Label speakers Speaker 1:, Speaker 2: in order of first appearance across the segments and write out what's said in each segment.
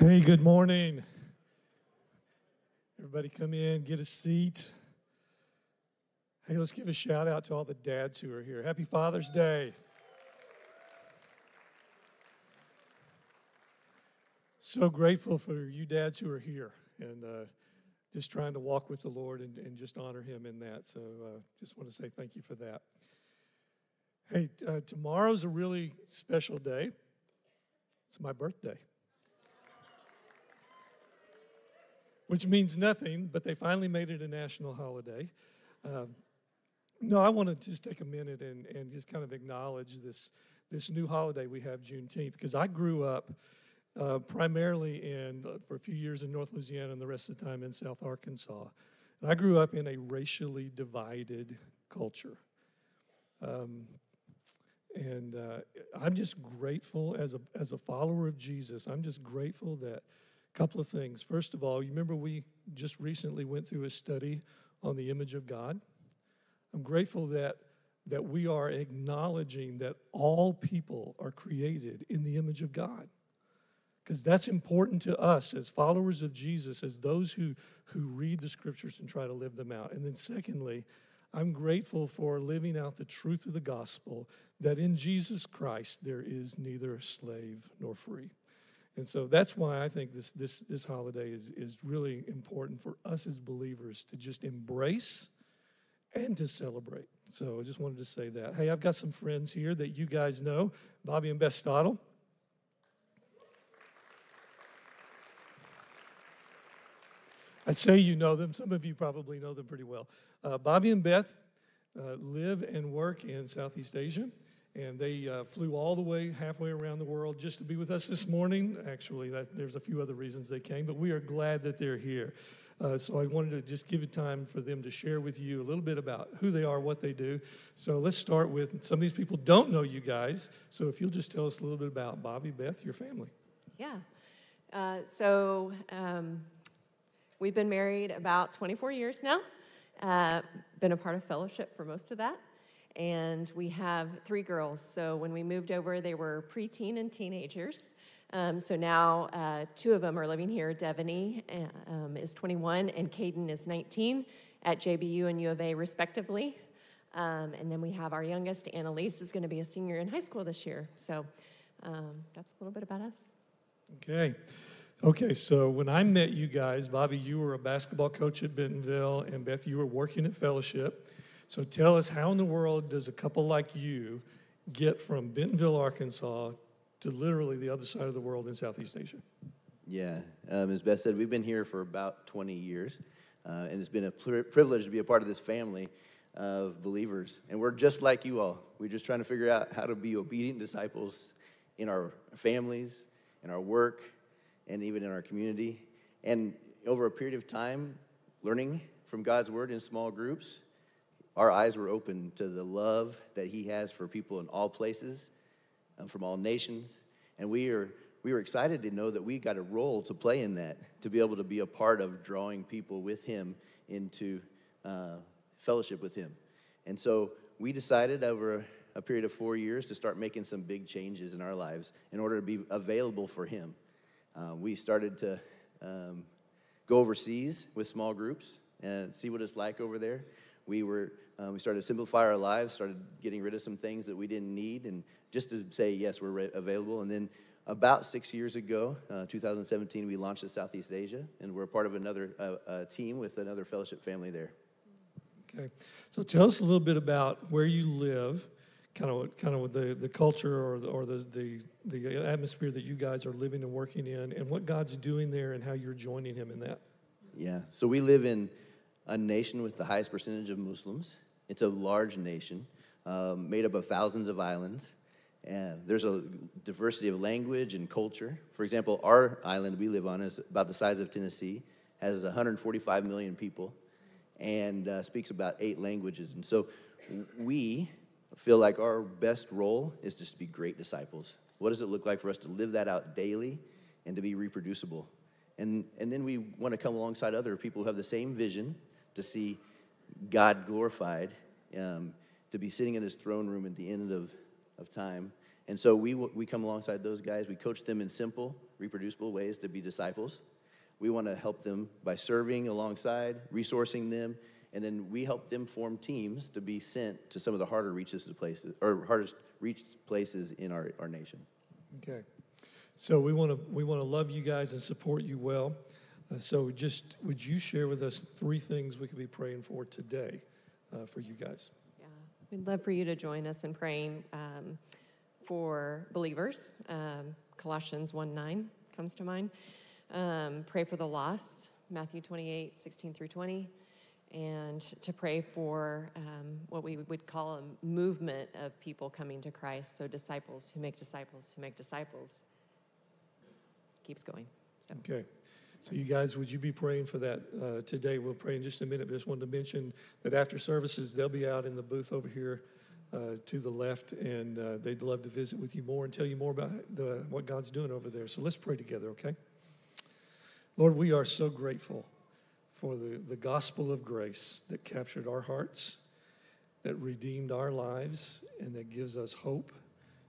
Speaker 1: Hey, good morning. Everybody come in, get a seat. Hey, let's give a shout out to all the dads who are here. Happy Father's Day. So grateful for you dads who are here and uh, just trying to walk with the Lord and, and just honor Him in that. So uh, just want to say thank you for that. Hey, uh, tomorrow's a really special day. It's my birthday. Which means nothing, but they finally made it a national holiday. Um, no, I want to just take a minute and, and just kind of acknowledge this, this new holiday we have, Juneteenth, because I grew up uh, primarily in, uh, for a few years in North Louisiana and the rest of the time in South Arkansas. And I grew up in a racially divided culture. Um, and uh, I'm just grateful as a, as a follower of Jesus, I'm just grateful that couple of things. First of all, you remember we just recently went through a study on the image of God. I'm grateful that, that we are acknowledging that all people are created in the image of God. Because that's important to us as followers of Jesus, as those who, who read the scriptures and try to live them out. And then, secondly, I'm grateful for living out the truth of the gospel that in Jesus Christ there is neither slave nor free. And so that's why I think this, this, this holiday is, is really important for us as believers to just embrace and to celebrate. So I just wanted to say that. Hey, I've got some friends here that you guys know Bobby and Beth Stottle. I'd say you know them. Some of you probably know them pretty well. Uh, Bobby and Beth uh, live and work in Southeast Asia, and they uh, flew all the way halfway around the world just to be with us this morning. Actually, that, there's a few other reasons they came, but we are glad that they're here. Uh, so I wanted to just give it time for them to share with you a little bit about who they are, what they do. So let's start with some of these people don't know you guys. So if you'll just tell us a little bit about Bobby, Beth, your family.
Speaker 2: Yeah. Uh, so um, we've been married about 24 years now. Uh, been a part of fellowship for most of that. And we have three girls. So when we moved over, they were preteen and teenagers. Um, so now uh, two of them are living here. Devaney uh, um, is 21 and Caden is 19 at JBU and U of A, respectively. Um, and then we have our youngest, Annalise, is going to be a senior in high school this year. So um, that's a little bit about us.
Speaker 1: Okay. Okay, so when I met you guys, Bobby, you were a basketball coach at Bentonville, and Beth, you were working at Fellowship. So tell us, how in the world does a couple like you get from Bentonville, Arkansas, to literally the other side of the world in Southeast Asia?
Speaker 3: Yeah, um, as Beth said, we've been here for about 20 years, uh, and it's been a privilege to be a part of this family of believers. And we're just like you all. We're just trying to figure out how to be obedient disciples in our families, in our work, and even in our community. And over a period of time, learning from God's word in small groups, our eyes were open to the love that He has for people in all places, and from all nations. And we are we were excited to know that we got a role to play in that, to be able to be a part of drawing people with Him into uh, fellowship with Him. And so we decided over a period of four years to start making some big changes in our lives in order to be available for Him. Uh, we started to um, go overseas with small groups and see what it's like over there. We were uh, we started to simplify our lives, started getting rid of some things that we didn't need, and just to say yes, we're re- available. And then about six years ago, uh, 2017, we launched in Southeast Asia, and we're part of another uh, uh, team with another fellowship family there.
Speaker 1: Okay, so tell us a little bit about where you live kind of kind of the, the culture or the, or the, the the atmosphere that you guys are living and working in and what God's doing there and how you're joining him in that.
Speaker 3: Yeah. So we live in a nation with the highest percentage of Muslims. It's a large nation um, made up of thousands of islands. And there's a diversity of language and culture. For example, our island we live on is about the size of Tennessee, has 145 million people, and uh, speaks about eight languages. And so we feel like our best role is just to be great disciples. What does it look like for us to live that out daily and to be reproducible? And, and then we want to come alongside other people who have the same vision to see God glorified, um, to be sitting in his throne room at the end of, of time, And so we, we come alongside those guys. We coach them in simple, reproducible ways to be disciples. We want to help them by serving alongside, resourcing them, and then we help them form teams to be sent to some of the harder reaches places or hardest reached places in our, our nation.
Speaker 1: Okay. So we want to we want to love you guys and support you well. Uh, so just would you share with us three things we could be praying for today uh, for you guys?
Speaker 2: Yeah, we'd love for you to join us in praying um, for believers. Um, Colossians 1 9 comes to mind. Um, pray for the lost, Matthew 28 16 through 20. And to pray for um, what we would call a movement of people coming to Christ. So, disciples who make disciples who make disciples. Keeps going. So.
Speaker 1: Okay. So you guys, would you be praying for that uh, today? We'll pray in just a minute. But just wanted to mention that after services, they'll be out in the booth over here uh, to the left, and uh, they'd love to visit with you more and tell you more about the, what God's doing over there. So let's pray together, okay? Lord, we are so grateful for the, the gospel of grace that captured our hearts, that redeemed our lives, and that gives us hope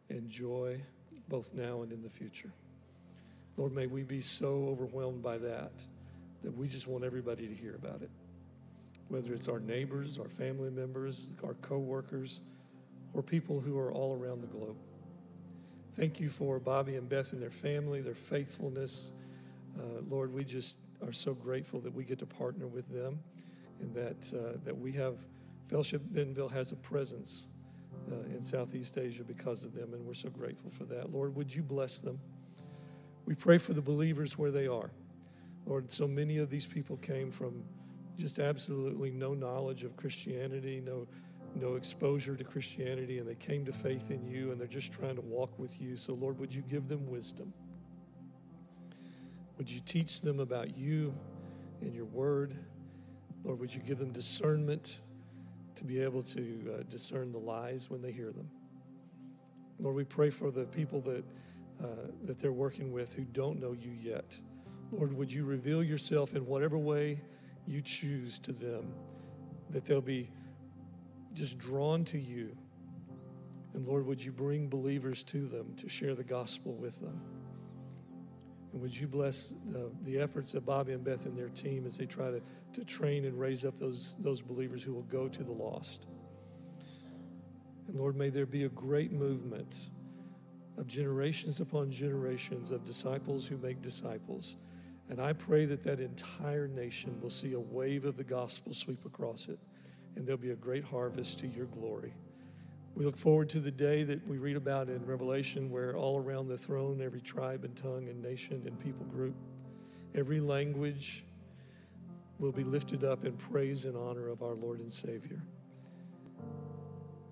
Speaker 1: and joy both now and in the future. Lord, may we be so overwhelmed by that that we just want everybody to hear about it. Whether it's our neighbors, our family members, our coworkers, or people who are all around the globe. Thank you for Bobby and Beth and their family, their faithfulness. Uh, Lord, we just are so grateful that we get to partner with them and that, uh, that we have, Fellowship Bentonville has a presence uh, in Southeast Asia because of them, and we're so grateful for that. Lord, would you bless them? We pray for the believers where they are. Lord, so many of these people came from just absolutely no knowledge of Christianity, no, no exposure to Christianity, and they came to faith in you and they're just trying to walk with you. So, Lord, would you give them wisdom? Would you teach them about you and your word? Lord, would you give them discernment to be able to uh, discern the lies when they hear them? Lord, we pray for the people that uh, that they're working with who don't know you yet. Lord, would you reveal yourself in whatever way you choose to them, that they'll be just drawn to you. And Lord, would you bring believers to them to share the gospel with them? And would you bless the, the efforts of Bobby and Beth and their team as they try to, to train and raise up those, those believers who will go to the lost? And Lord, may there be a great movement of generations upon generations of disciples who make disciples. And I pray that that entire nation will see a wave of the gospel sweep across it, and there'll be a great harvest to your glory. We look forward to the day that we read about in Revelation where all around the throne, every tribe and tongue and nation and people group, every language will be lifted up in praise and honor of our Lord and Savior.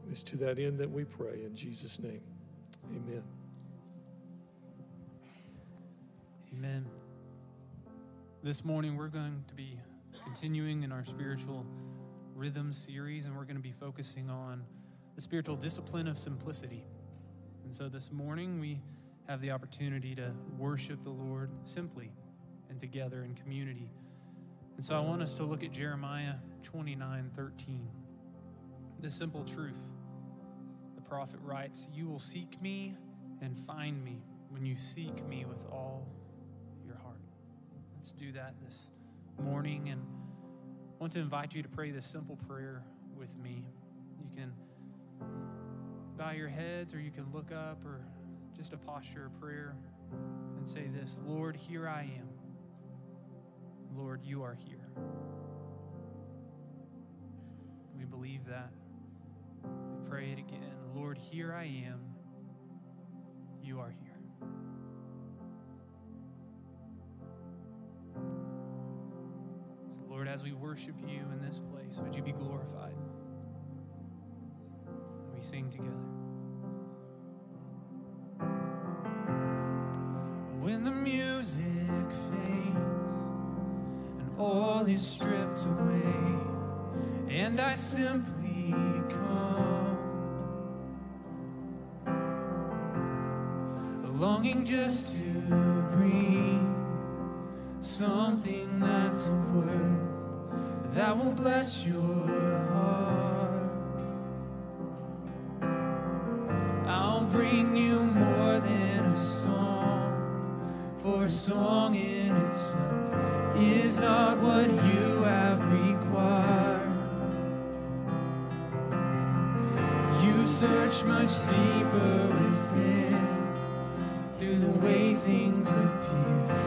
Speaker 1: It's to that end that we pray in Jesus' name. Amen.
Speaker 4: Amen. This morning, we're going to be continuing in our spiritual rhythm series, and we're going to be focusing on the spiritual discipline of simplicity. And so this morning, we have the opportunity to worship the Lord simply and together in community. And so I want us to look at Jeremiah 29 13. The simple truth. Prophet writes, You will seek me and find me when you seek me with all your heart. Let's do that this morning. And I want to invite you to pray this simple prayer with me. You can bow your heads or you can look up or just a posture of prayer and say this Lord, here I am. Lord, you are here. We believe that. We pray it again. Lord, here I am. You are here. Lord, as we worship you in this place, would you be glorified? We sing together. When the music fades and all is stripped away, and I simply just to bring something that's worth that will bless your
Speaker 5: much deeper within through the way things appear.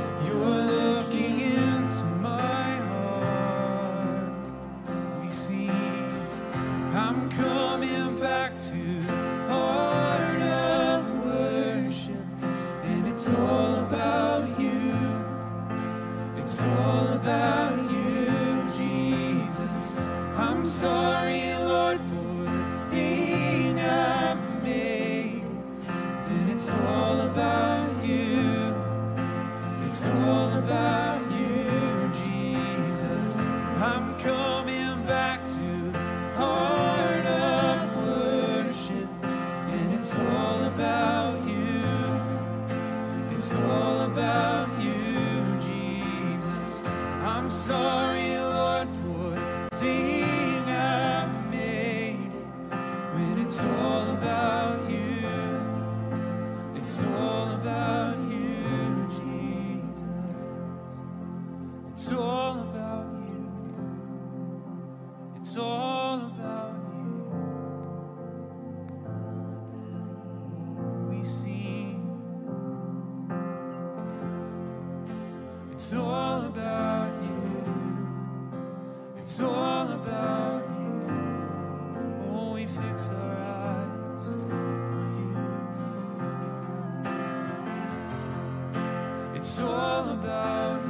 Speaker 5: It's all about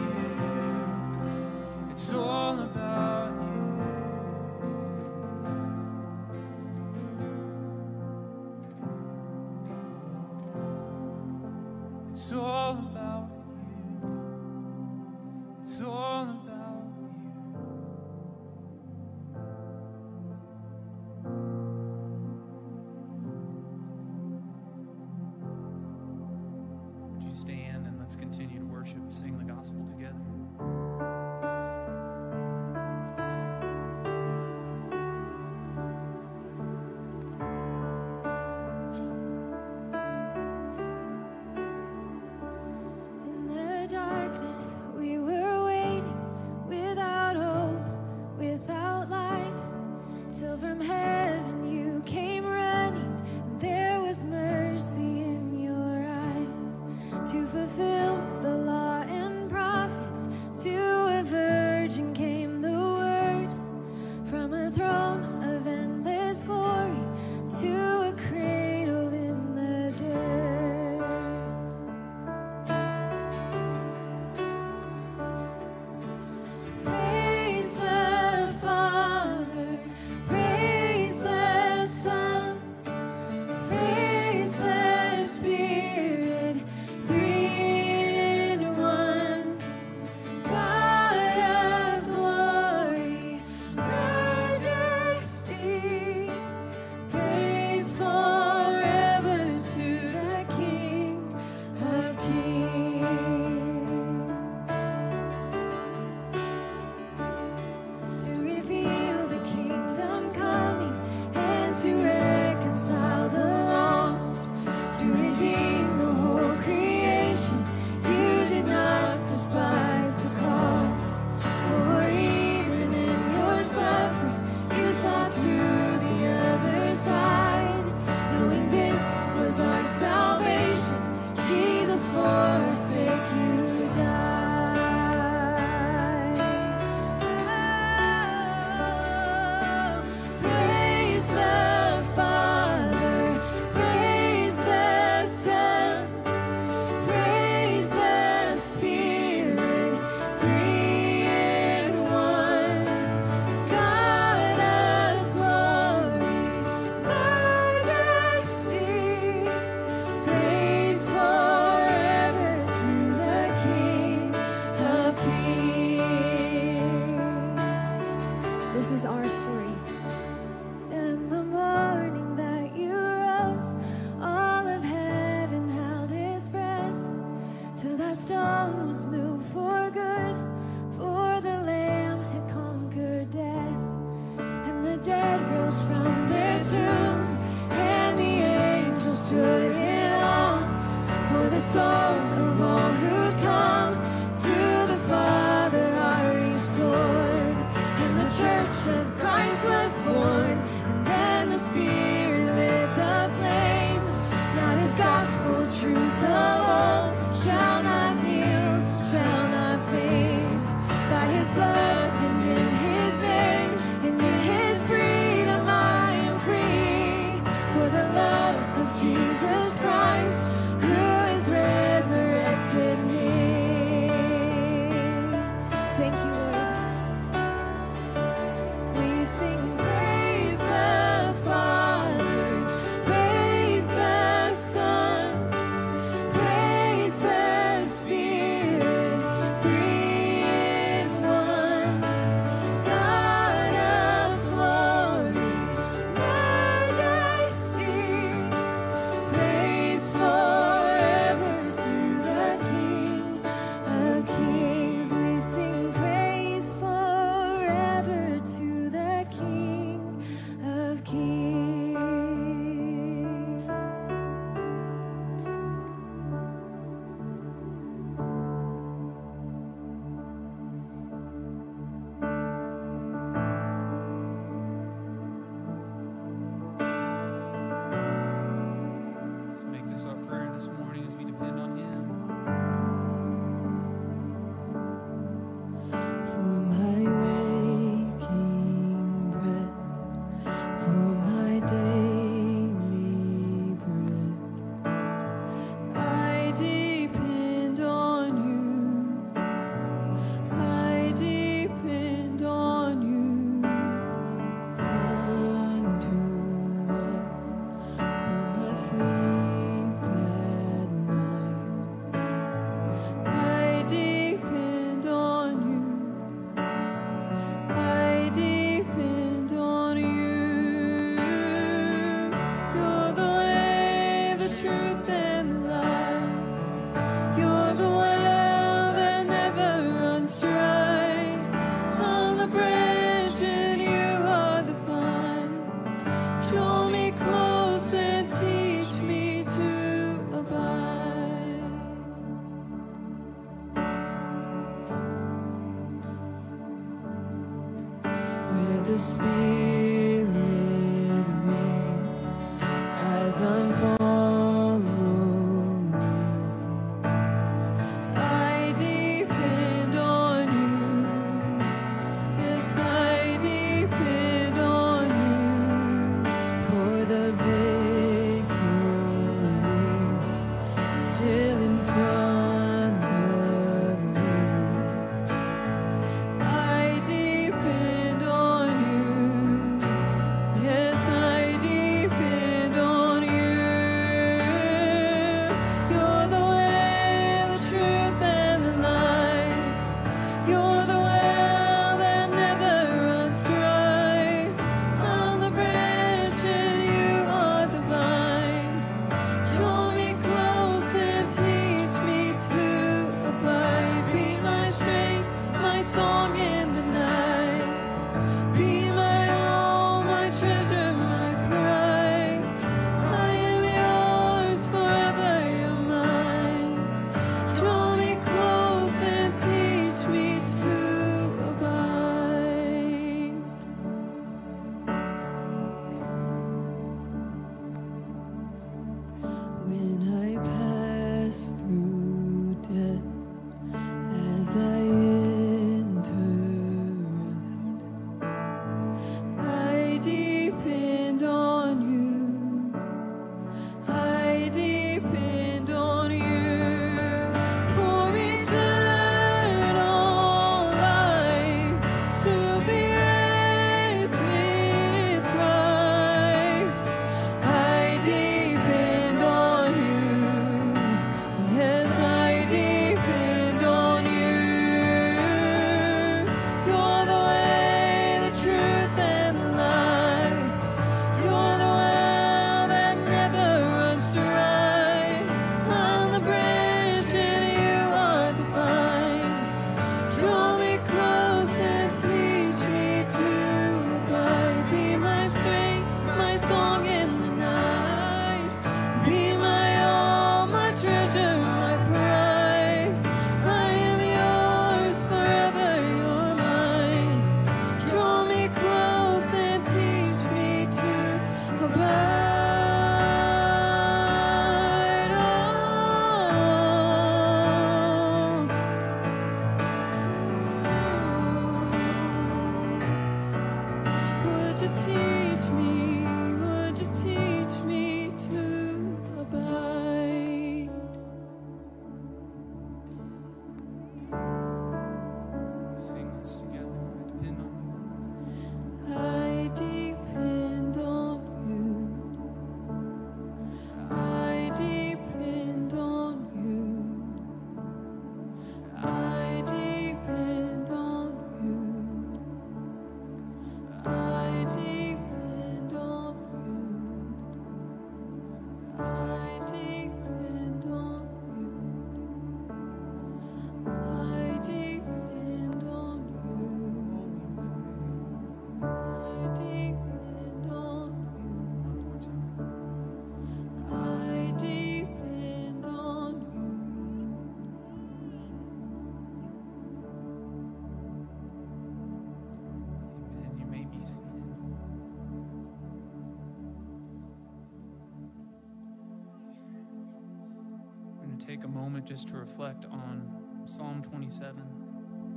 Speaker 4: take a moment just to reflect on Psalm 27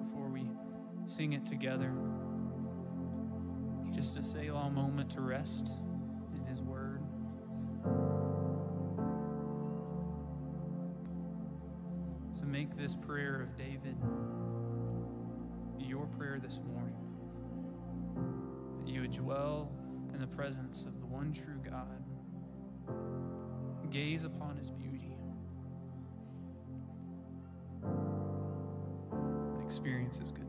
Speaker 4: before we sing it together. Just a Selah moment to rest in His Word. So make this prayer of David your prayer this morning that you would dwell in the presence of the one true God, gaze upon His beauty It's is good.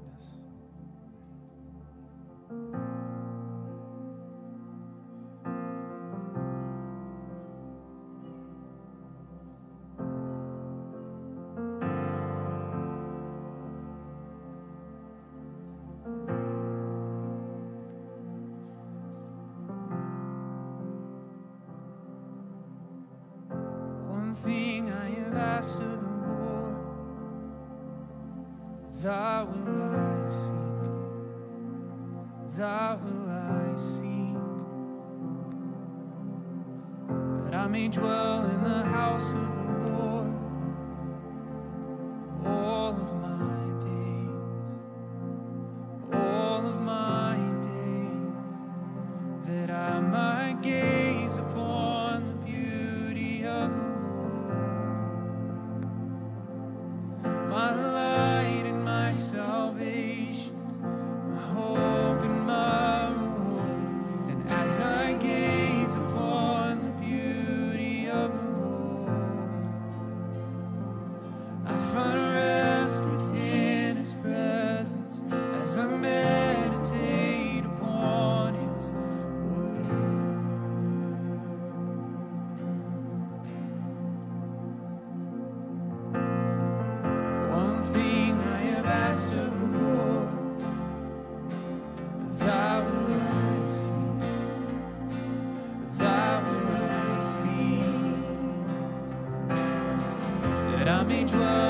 Speaker 4: I may dwell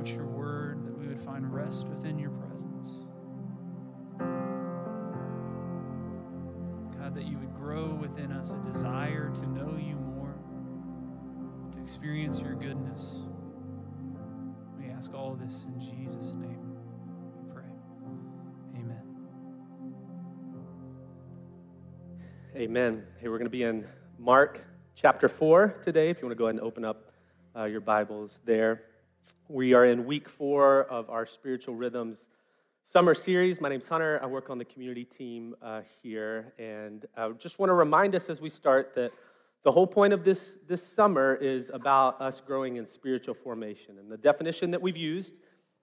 Speaker 5: approach your word, that we would find rest within your presence. God, that you would grow within us a desire to know you more, to experience your goodness. We ask all this in Jesus' name. We pray. Amen.
Speaker 6: Amen. Hey, we're going to be in Mark chapter 4 today. If you want to go ahead and open up uh, your Bibles there. We are in week four of our Spiritual Rhythms summer series. My name's Hunter. I work on the community team uh, here. And I just want to remind us as we start that the whole point of this, this summer is about us growing in spiritual formation. And the definition that we've used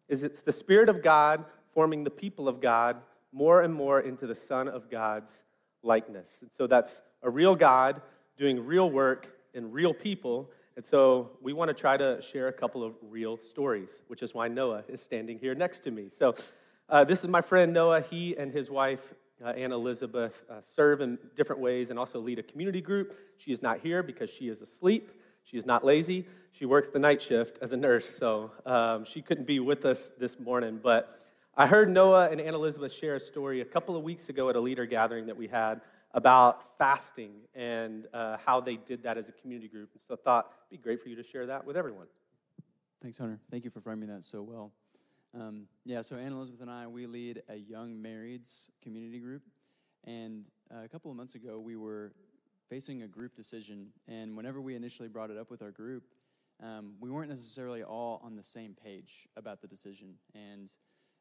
Speaker 6: is it's the Spirit of God forming the people of God more and more into the Son of God's likeness. And so that's a real God doing real work in real people. And so we want to try to share a couple of real stories, which is why Noah is standing here next to me. So uh, this is my friend Noah. He and his wife, uh, Anna Elizabeth, uh, serve in different ways and also lead a community group. She is not here because she is asleep. She is not lazy. She works the night shift as a nurse, so um, she couldn't be with us this morning. But I heard Noah and Anna Elizabeth share a story a couple of weeks ago at a leader gathering that we had about fasting and uh, how they did that as a community group. And so I thought it'd be great for you to share that with everyone.
Speaker 7: Thanks, Hunter. Thank you for framing that so well. Um, yeah, so Anna Elizabeth and I, we lead a young marrieds community group. And uh, a couple of months ago, we were facing a group decision. And whenever we initially brought it up with our group, um, we weren't necessarily all on the same page about the decision. And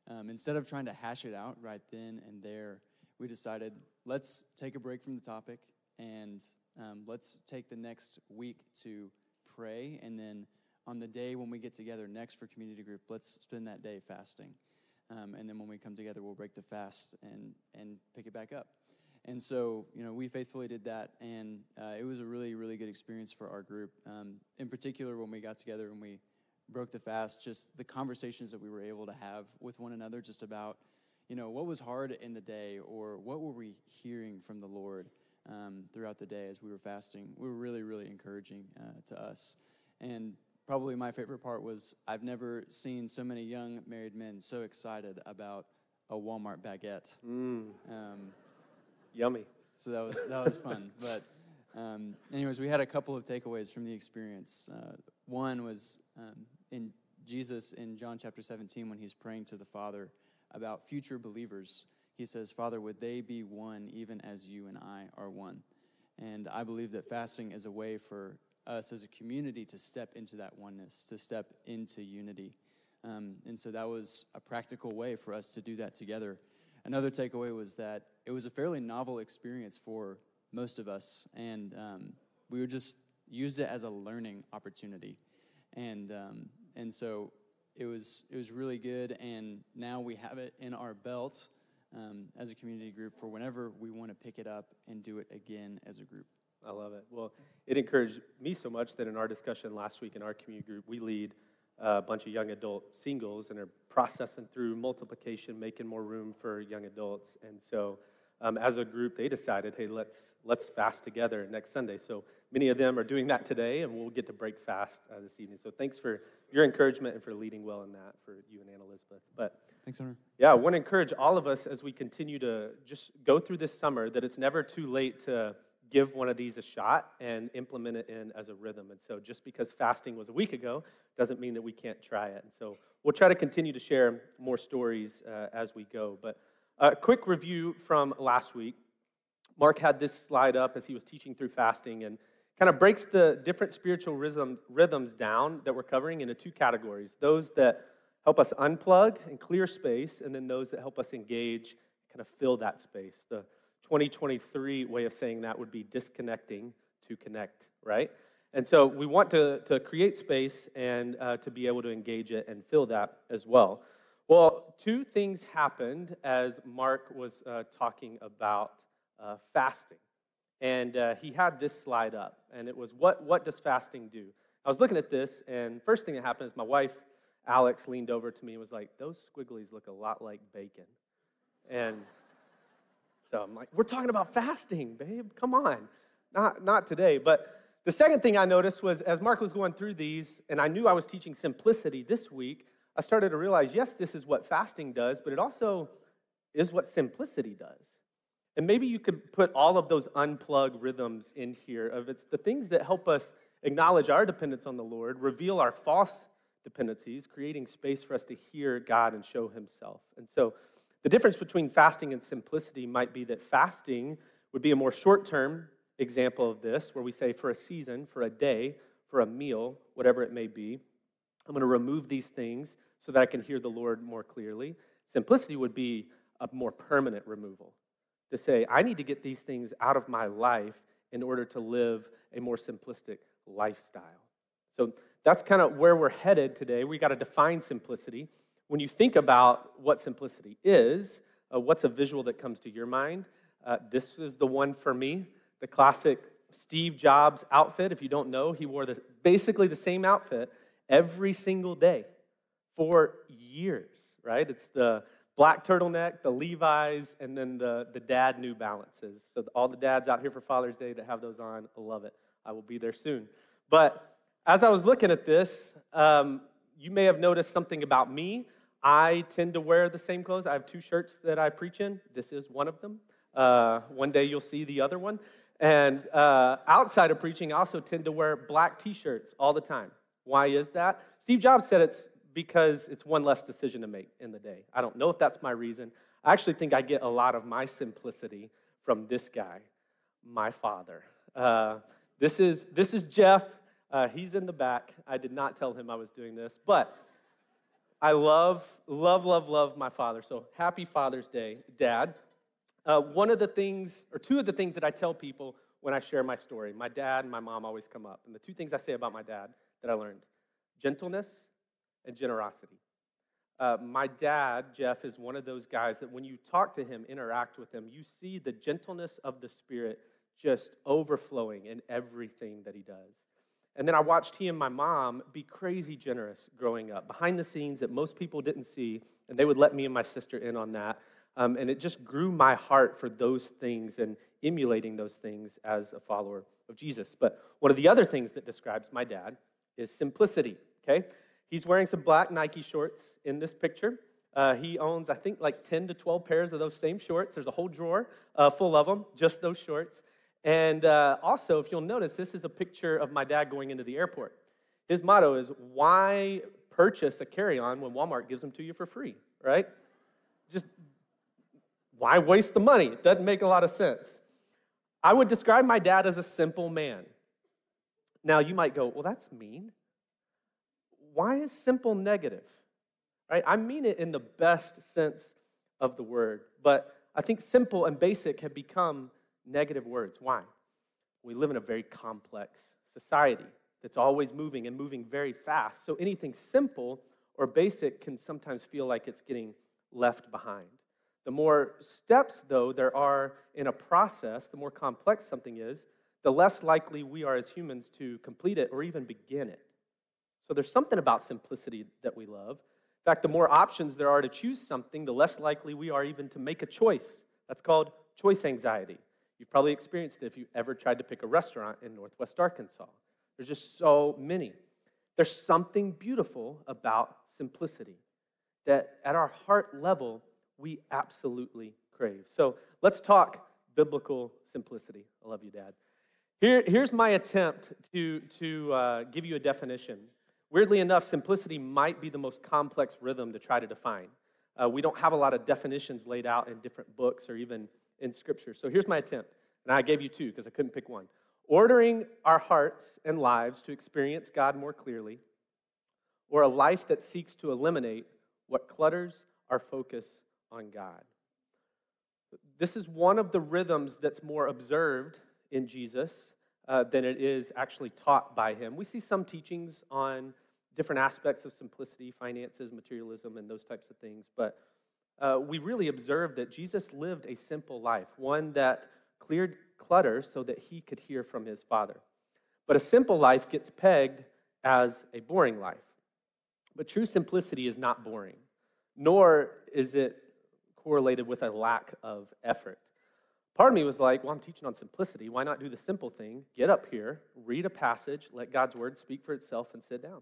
Speaker 7: um, instead of trying to hash it out right then and there, we decided let's take a break from the topic and um, let's take the next week to pray and then on the day when we get together next for community group, let's spend that day fasting. Um, and then when we come together, we'll break the fast and, and pick it back up. And so, you know, we faithfully did that, and uh, it was a really, really good experience for our group. Um, in particular, when we got together and we broke the fast, just the conversations that we were able to have with one another, just about, you know, what was hard in the day, or what were we hearing from the Lord um, throughout the day as we were fasting, we were really, really encouraging uh, to us. And probably my favorite part was I've never seen so many young married men so excited about a Walmart baguette.
Speaker 6: Mm,
Speaker 7: Um,
Speaker 6: yummy.
Speaker 7: so that was that was fun. But um, anyways, we had a couple of takeaways from the experience. Uh, one was um, in Jesus in John chapter 17 when he's praying to the Father about future believers. He says, "Father, would they be one, even as you and I are one?" And I believe that fasting is a way for us as a community to step into that oneness, to step into unity. Um, and so that was a practical way for us to do that together. Another takeaway was that it was a fairly novel experience for most of us, and um, we would just use it as a learning opportunity. And um, and so it was it was really good, and now we have it in our belt um, as a community group for whenever we want to pick it up and do it again as a group.
Speaker 6: I love it. Well, it encouraged me so much that in our discussion last week in our community group, we lead a bunch of young adult singles and are processing through multiplication, making more room for young adults. And so, um, as a group, they decided, hey, let's let's fast together next Sunday. So many of them are doing that today, and we'll get to break fast uh, this evening. So thanks for your encouragement and for leading well in that for you and Ann Elizabeth. But
Speaker 7: Thanks, Hunter.
Speaker 6: yeah, I want to encourage all of us as we continue to just go through this summer that it's never too late to give one of these a shot and implement it in as a rhythm. And so just because fasting was a week ago doesn't mean that we can't try it. And so we'll try to continue to share more stories uh, as we go. But a quick review from last week. Mark had this slide up as he was teaching through fasting and kind of breaks the different spiritual rhythm, rhythms down that we're covering into two categories those that help us unplug and clear space, and then those that help us engage, kind of fill that space. The 2023 way of saying that would be disconnecting to connect, right? And so we want to, to create space and uh, to be able to engage it and fill that as well. Well, two things happened as Mark was uh, talking about uh, fasting. And uh, he had this slide up, and it was what, what does fasting do? I was looking at this, and first thing that happened is my wife, Alex, leaned over to me and was like, Those squigglies look a lot like bacon. And So I'm like, we're talking about fasting, babe. Come on. Not, not today. But the second thing I noticed was as Mark was going through these, and I knew I was teaching simplicity this week, I started to realize yes, this is what fasting does, but it also is what simplicity does. And maybe you could put all of those unplug rhythms in here of it's the things that help us acknowledge our dependence on the Lord, reveal our false dependencies, creating space for us to hear God and show Himself. And so the difference between fasting and simplicity might be that fasting would be a more short term example of this, where we say for a season, for a day, for a meal, whatever it may be, I'm going to remove these things so that I can hear the Lord more clearly. Simplicity would be a more permanent removal to say, I need to get these things out of my life in order to live a more simplistic lifestyle. So that's kind of where we're headed today. We got to define simplicity. When you think about what simplicity is, uh, what's a visual that comes to your mind? Uh, this is the one for me, the classic Steve Jobs outfit. If you don't know, he wore this basically the same outfit every single day for years, right? It's the black turtleneck, the Levi's, and then the, the dad New Balances. So all the dads out here for Father's Day that have those on, I love it. I will be there soon. But as I was looking at this, um, you may have noticed something about me. I tend to wear the same clothes. I have two shirts that I preach in. This is one of them. Uh, one day you'll see the other one. And uh, outside of preaching, I also tend to wear black t shirts all the time. Why is that? Steve Jobs said it's because it's one less decision to make in the day. I don't know if that's my reason. I actually think I get a lot of my simplicity from this guy, my father. Uh, this, is, this is Jeff. Uh, he's in the back. I did not tell him I was doing this, but I love, love, love, love my father. So happy Father's Day, Dad. Uh, one of the things, or two of the things that I tell people when I share my story, my dad and my mom always come up. And the two things I say about my dad that I learned gentleness and generosity. Uh, my dad, Jeff, is one of those guys that when you talk to him, interact with him, you see the gentleness of the Spirit just overflowing in everything that he does. And then I watched he and my mom be crazy generous growing up, behind the scenes that most people didn't see, and they would let me and my sister in on that. Um, and it just grew my heart for those things and emulating those things as a follower of Jesus. But one of the other things that describes my dad is simplicity, okay? He's wearing some black Nike shorts in this picture. Uh, he owns, I think, like 10 to 12 pairs of those same shorts. There's a whole drawer uh, full of them, just those shorts. And uh, also, if you'll notice, this is a picture of my dad going into the airport. His motto is, Why purchase a carry on when Walmart gives them to you for free, right? Just why waste the money? It doesn't make a lot of sense. I would describe my dad as a simple man. Now, you might go, Well, that's mean why is simple negative? Right? I mean it in the best sense of the word, but I think simple and basic have become negative words. Why? We live in a very complex society that's always moving and moving very fast. So anything simple or basic can sometimes feel like it's getting left behind. The more steps, though, there are in a process, the more complex something is, the less likely we are as humans to complete it or even begin it. So there's something about simplicity that we love. In fact, the more options there are to choose something, the less likely we are even to make a choice. That's called choice anxiety. You've probably experienced it if you ever tried to pick a restaurant in Northwest Arkansas. There's just so many. There's something beautiful about simplicity that at our heart level, we absolutely crave. So let's talk biblical simplicity. I love you, Dad. Here, here's my attempt to, to uh, give you a definition Weirdly enough, simplicity might be the most complex rhythm to try to define. Uh, we don't have a lot of definitions laid out in different books or even in Scripture. So here's my attempt, and I gave you two because I couldn't pick one. Ordering our hearts and lives to experience God more clearly, or a life that seeks to eliminate what clutters our focus on God. This is one of the rhythms that's more observed in Jesus uh, than it is actually taught by him. We see some teachings on different aspects of simplicity, finances, materialism, and those types of things, but uh, we really observe that Jesus lived a simple life, one that cleared clutter so that he could hear from his Father. But a simple life gets pegged as a boring life. But true simplicity is not boring, nor is it correlated with a lack of effort. Part of me was like, well, I'm teaching on simplicity. Why not do the simple thing? Get up here, read a passage, let God's word speak for itself, and sit down.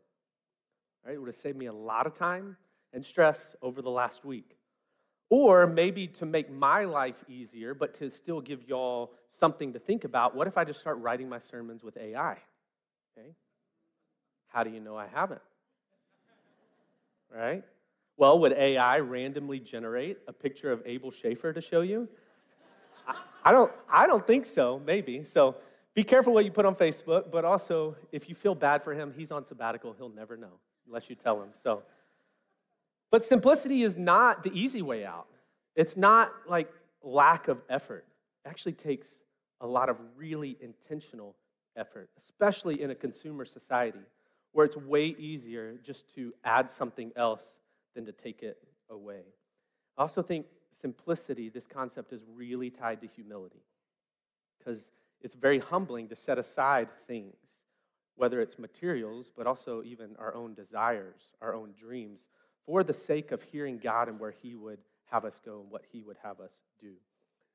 Speaker 6: Right? It would have saved me a lot of time and stress over the last week. Or maybe to make my life easier, but to still give y'all something to think about, what if I just start writing my sermons with AI? Okay? How do you know I haven't? Right? Well, would AI randomly generate a picture of Abel Schaefer to show you? I, don't, I don't think so, maybe. So be careful what you put on Facebook, but also if you feel bad for him, he's on sabbatical. He'll never know unless you tell him. So, but simplicity is not the easy way out. It's not like lack of effort. It actually takes a lot of really intentional effort, especially in a consumer society where it's way easier just to add something else than to take it away. I also think simplicity, this concept, is really tied to humility because it's very humbling to set aside things, whether it's materials, but also even our own desires, our own dreams, for the sake of hearing God and where He would have us go and what He would have us do.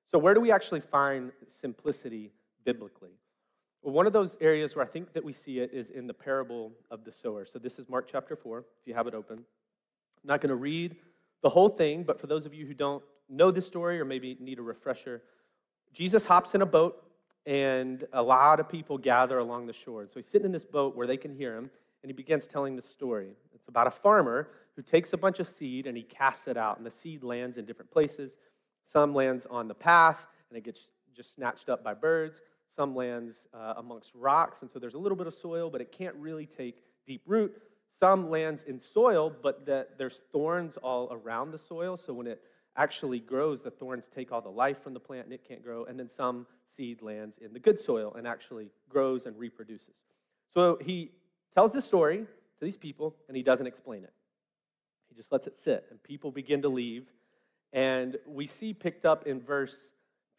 Speaker 6: So, where do we actually find simplicity biblically? Well, one of those areas where I think that we see it is in the parable of the sower. So, this is Mark chapter 4, if you have it open. I'm not going to read the whole thing, but for those of you who don't know this story or maybe need a refresher, Jesus hops in a boat and a lot of people gather along the shore. So he's sitting in this boat where they can hear him and he begins telling the story. It's about a farmer who takes a bunch of seed and he casts it out, and the seed lands in different places. Some lands on the path and it gets just snatched up by birds. Some lands uh, amongst rocks, and so there's a little bit of soil, but it can't really take deep root. Some lands in soil, but that there's thorns all around the soil. So when it actually grows, the thorns take all the life from the plant and it can't grow. And then some seed lands in the good soil and actually grows and reproduces. So he tells the story to these people and he doesn't explain it. He just lets it sit and people begin to leave. And we see picked up in verse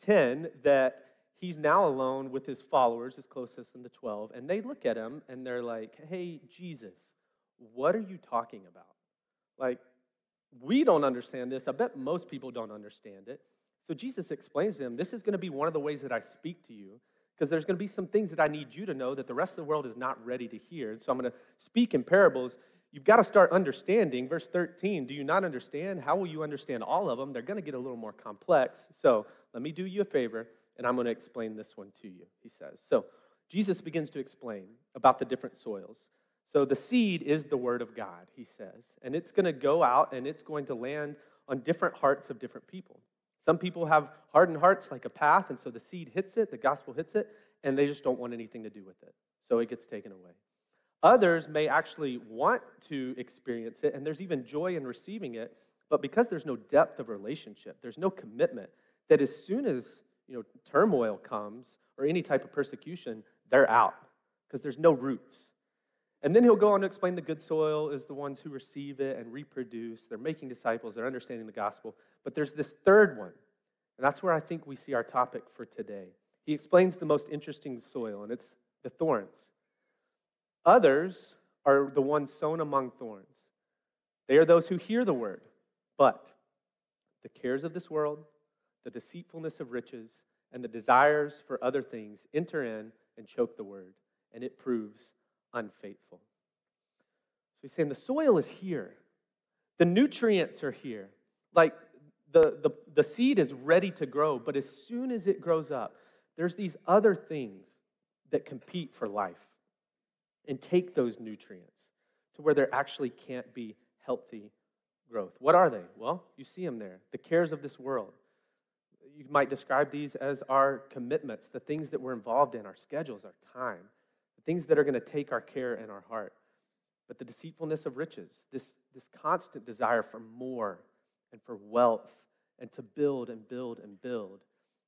Speaker 6: 10 that he's now alone with his followers, his closest in the 12, and they look at him and they're like, hey, Jesus, what are you talking about? Like, we don't understand this. I bet most people don't understand it. So Jesus explains to him, This is going to be one of the ways that I speak to you, because there's going to be some things that I need you to know that the rest of the world is not ready to hear. And so I'm going to speak in parables. You've got to start understanding. Verse 13, do you not understand? How will you understand all of them? They're going to get a little more complex. So let me do you a favor, and I'm going to explain this one to you, he says. So Jesus begins to explain about the different soils. So the seed is the word of God, he says, and it's going to go out and it's going to land on different hearts of different people. Some people have hardened hearts like a path, and so the seed hits it, the gospel hits it, and they just don't want anything to do with it. So it gets taken away. Others may actually want to experience it, and there's even joy in receiving it, but because there's no depth of relationship, there's no commitment, that as soon as you know turmoil comes or any type of persecution, they're out because there's no roots. And then he'll go on to explain the good soil is the ones who receive it and reproduce. They're making disciples, they're understanding the gospel. But there's this third one, and that's where I think we see our topic for today. He explains the most interesting soil, and it's the thorns. Others are the ones sown among thorns. They are those who hear the word, but the cares of this world, the deceitfulness of riches, and the desires for other things enter in and choke the word, and it proves unfaithful. So he's saying the soil is here, the nutrients are here. Like the, the, the seed is ready to grow, but as soon as it grows up, there's these other things that compete for life and take those nutrients to where there actually can't be healthy growth. What are they? Well, you see them there the cares of this world. You might describe these as our commitments, the things that we're involved in, our schedules, our time the things that are going to take our care and our heart. But the deceitfulness of riches, this, this constant desire for more and for wealth and to build and build and build.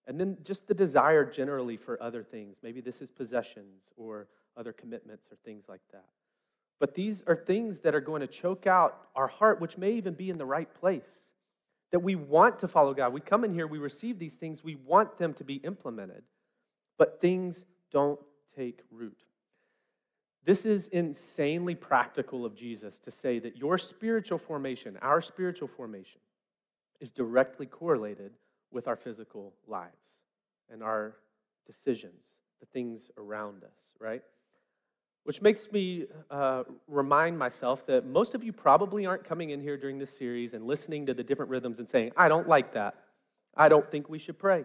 Speaker 6: And then just the desire generally for other things. Maybe this is possessions or other commitments or things like that. But these are things that are going to choke out our heart, which may even be in the right place. That we want to follow God. We come in here, we receive these things, we want them to be implemented, but things don't take root. This is insanely practical of Jesus to say that your spiritual formation, our spiritual formation, is directly correlated with our physical lives. and our decisions, the things around us, right? Which makes me uh, remind myself that most of you probably aren't coming in here during this series and listening to the different rhythms and saying, I don't like that. I don't think we should pray.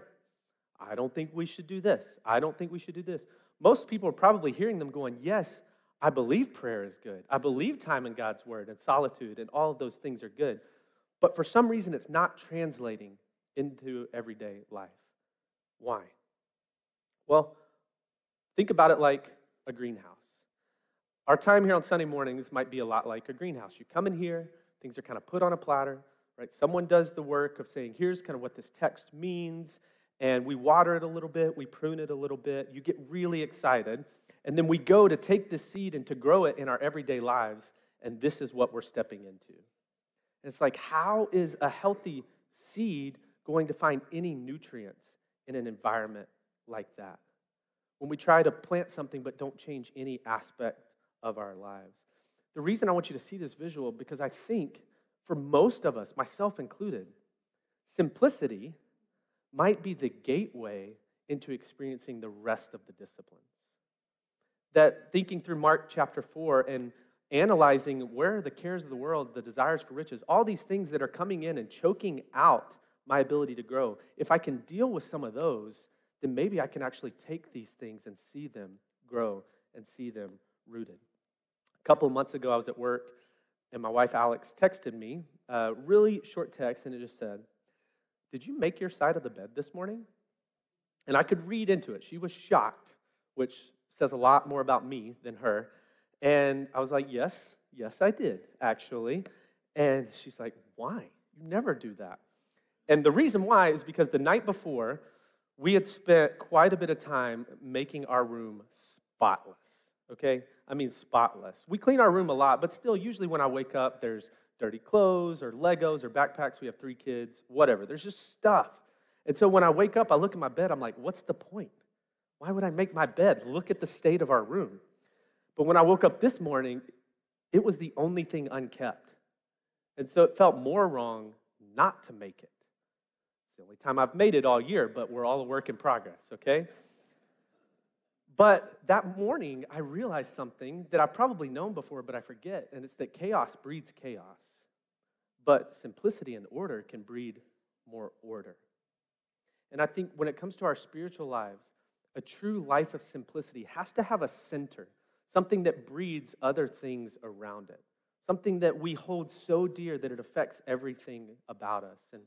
Speaker 6: I don't think we should do this. I don't think we should do this. Most people are probably hearing them going, Yes, I believe prayer is good. I believe time in God's word and solitude and all of those things are good. But for some reason, it's not translating into everyday life. Why? Well, think about it like a greenhouse. Our time here on Sunday mornings might be a lot like a greenhouse. You come in here, things are kind of put on a platter, right? Someone does the work of saying, here's kind of what this text means, and we water it a little bit, we prune it a little bit. You get really excited, and then we go to take this seed and to grow it in our everyday lives, and this is what we're stepping into. And it's like, how is a healthy seed going to find any nutrients in an environment like that? When we try to plant something but don't change any aspect of our lives. The reason I want you to see this visual, because I think for most of us, myself included, simplicity might be the gateway into experiencing the rest of the disciplines. That thinking through Mark chapter 4 and analyzing where the cares of the world, the desires for riches, all these things that are coming in and choking out my ability to grow, if I can deal with some of those, then maybe I can actually take these things and see them grow and see them rooted. A couple of months ago, I was at work, and my wife Alex texted me a really short text, and it just said, Did you make your side of the bed this morning? And I could read into it. She was shocked, which says a lot more about me than her. And I was like, Yes, yes, I did, actually. And she's like, Why? You never do that. And the reason why is because the night before, we had spent quite a bit of time making our room spotless, okay? I mean, spotless. We clean our room a lot, but still, usually when I wake up, there's dirty clothes or Legos or backpacks. We have three kids, whatever. There's just stuff. And so when I wake up, I look at my bed, I'm like, what's the point? Why would I make my bed? Look at the state of our room. But when I woke up this morning, it was the only thing unkept. And so it felt more wrong not to make it. It's the only time I've made it all year, but we're all a work in progress, okay? But that morning, I realized something that I've probably known before, but I forget, and it's that chaos breeds chaos. But simplicity and order can breed more order. And I think when it comes to our spiritual lives, a true life of simplicity has to have a center, something that breeds other things around it, something that we hold so dear that it affects everything about us. And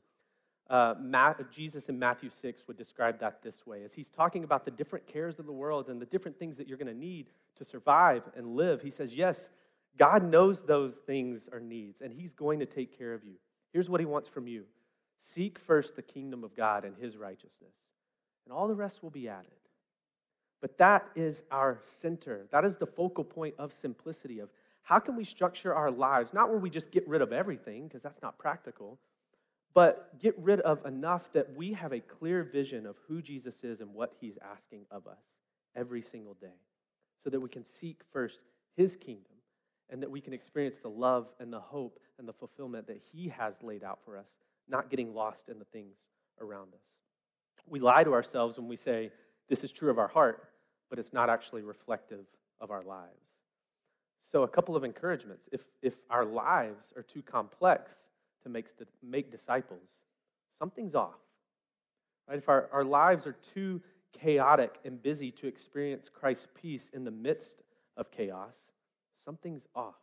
Speaker 6: uh, Matt, Jesus in Matthew 6 would describe that this way as he's talking about the different cares of the world and the different things that you're going to need to survive and live. He says, Yes, God knows those things are needs, and he's going to take care of you. Here's what he wants from you seek first the kingdom of God and his righteousness, and all the rest will be added. But that is our center. That is the focal point of simplicity of how can we structure our lives, not where we just get rid of everything, because that's not practical, but get rid of enough that we have a clear vision of who Jesus is and what he's asking of us every single day, so that we can seek first his kingdom and that we can experience the love and the hope and the fulfillment that he has laid out for us, not getting lost in the things around us. We lie to ourselves when we say this is true of our heart, but it's not actually reflective of our lives. So, a couple of encouragements. If, if our lives are too complex, to make, make disciples, something's off. Right? If our, our lives are too chaotic and busy to experience Christ's peace in the midst of chaos, something's off.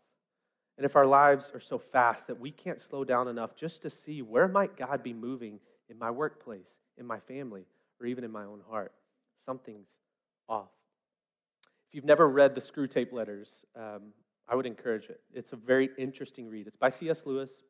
Speaker 6: And if our lives are so fast that we can't slow down enough just to see where might God be moving in my workplace, in my family, or even in my own heart, something's off. If you've never read the Screwtape Letters, um, I would encourage it. It's a very interesting read. It's by C.S. Lewis.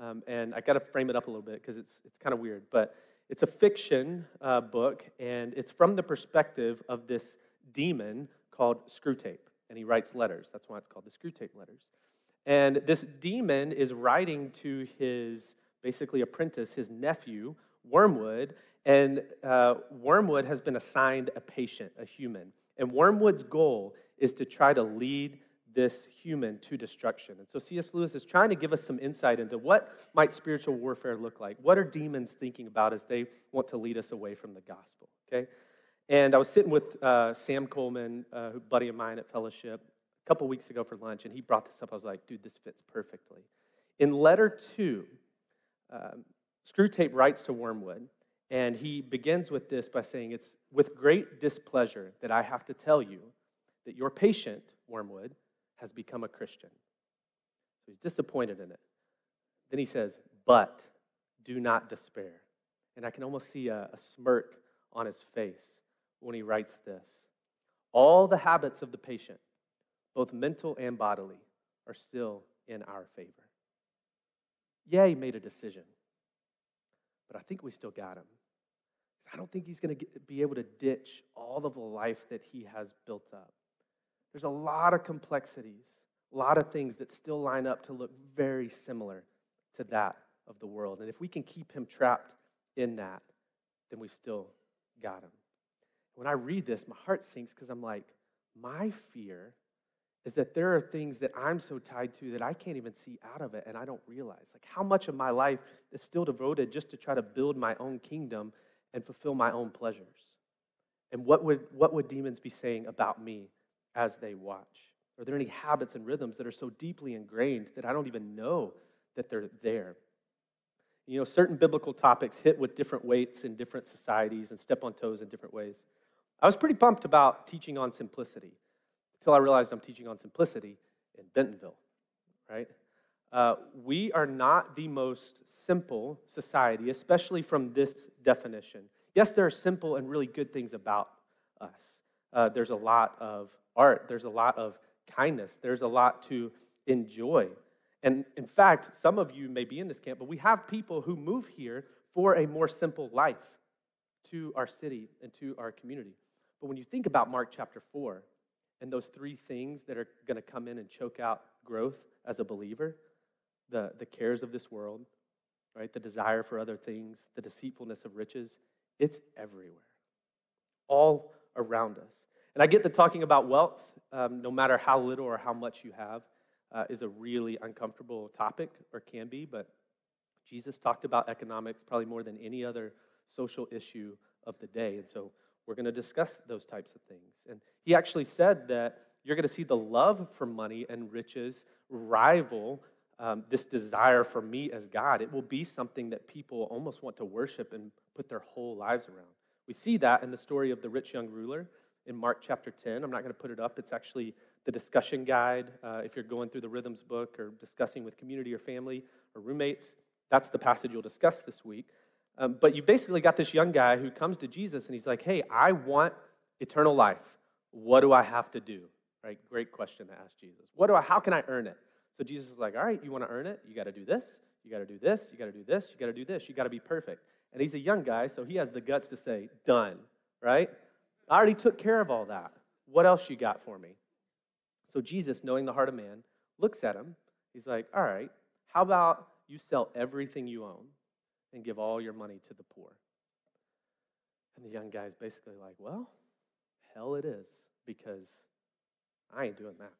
Speaker 6: Um, and I got to frame it up a little bit because it's, it's kind of weird. But it's a fiction uh, book, and it's from the perspective of this demon called Screwtape. And he writes letters. That's why it's called the Screwtape Letters. And this demon is writing to his basically apprentice, his nephew, Wormwood. And uh, Wormwood has been assigned a patient, a human. And Wormwood's goal is to try to lead this human to destruction. And so C.S. Lewis is trying to give us some insight into what might spiritual warfare look like. What are demons thinking about as they want to lead us away from the gospel? Okay? And I was sitting with uh, Sam Coleman, uh, a buddy of mine at Fellowship, a couple weeks ago for lunch, and he brought this up. I was like, dude, this fits perfectly. In letter two, um, Screwtape writes to Wormwood, and he begins with this by saying, It's with great displeasure that I have to tell you that your patient, Wormwood, has become a Christian. So he's disappointed in it. Then he says, But do not despair. And I can almost see a, a smirk on his face when he writes this. All the habits of the patient, both mental and bodily, are still in our favor. Yeah, he made a decision, but I think we still got him. I don't think he's going to be able to ditch all of the life that he has built up. There's a lot of complexities, a lot of things that still line up to look very similar to that of the world. And if we can keep him trapped in that, then we've still got him. When I read this, my heart sinks because I'm like, my fear is that there are things that I'm so tied to that I can't even see out of it and I don't realize. Like how much of my life is still devoted just to try to build my own kingdom and fulfill my own pleasures? And what would, what would demons be saying about me as they watch? Are there any habits and rhythms that are so deeply ingrained that I don't even know that they're there? You know, certain biblical topics hit with different weights in different societies and step on toes in different ways. I was pretty pumped about teaching on simplicity until I realized I'm teaching on simplicity in Bentonville, right? Uh, we are not the most simple society, especially from this definition. Yes, there are simple and really good things about us. Uh, there's a lot of art, there's a lot of kindness, there's a lot to enjoy. And in fact, some of you may be in this camp, but we have people who move here for a more simple life to our city and to our community. But when you think about Mark chapter 4 and those three things that are going to come in and choke out growth as a believer the, the cares of this world, right? The desire for other things, the deceitfulness of riches it's everywhere, all around us. And I get to talking about wealth, um, no matter how little or how much you have, uh, is a really uncomfortable topic or can be, but Jesus talked about economics probably more than any other social issue of the day. And so we're going to discuss those types of things. And he actually said that you're going to see the love for money and riches rival um, this desire for me as God. It will be something that people almost want to worship and put their whole lives around. We see that in the story of the rich young ruler in Mark chapter 10. I'm not going to put it up, it's actually the discussion guide. Uh, if you're going through the Rhythms book or discussing with community or family or roommates, that's the passage you'll discuss this week. Um, but you basically got this young guy who comes to Jesus and he's like, hey, I want eternal life. What do I have to do? Right? Great question to ask Jesus. What do I, how can I earn it? So Jesus is like, all right, you want to earn it? You got to do this. You got to do this. You got to do this. You got to do this. You got to be perfect. And he's a young guy, so he has the guts to say, done, right? I already took care of all that. What else you got for me? So Jesus, knowing the heart of man, looks at him. He's like, all right, how about you sell everything you own and give all your money to the poor? And the young guy's basically like, well, hell it is, because I ain't doing that.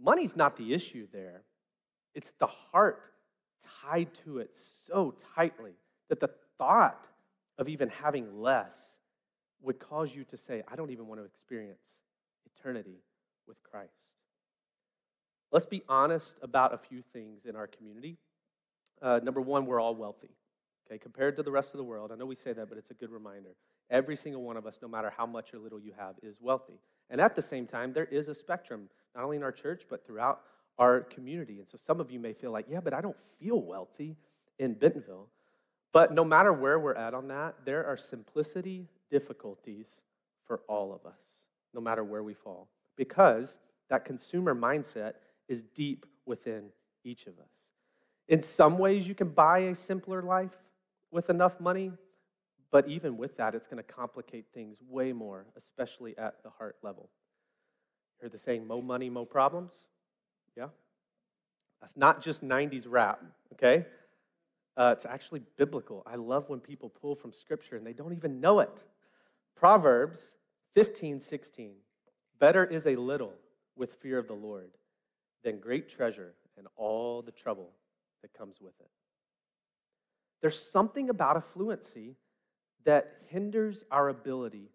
Speaker 6: Money's not the issue there, it's the heart tied to it so tightly that the thought of even having less would cause you to say, I don't even want to experience eternity with Christ. Let's be honest about a few things in our community. Uh, number one, we're all wealthy. Okay, compared to the rest of the world, I know we say that, but it's a good reminder. Every single one of us, no matter how much or little you have, is wealthy. And at the same time, there is a spectrum, not only in our church, but throughout our community. And so some of you may feel like, yeah, but I don't feel wealthy in Bentonville. But no matter where we're at on that, there are simplicity difficulties for all of us, no matter where we fall, because that consumer mindset is deep within each of us. In some ways, you can buy a simpler life with enough money, but even with that, it's going to complicate things way more, especially at the heart level. Heard the saying, mo money, mo problems? Yeah? That's not just 90s rap, okay? Uh, it's actually biblical. I love when people pull from scripture and they don't even know it. Proverbs 15, 16. Better is a little with fear of the Lord than great treasure and all the trouble that comes with it. There's something about affluency that hinders our ability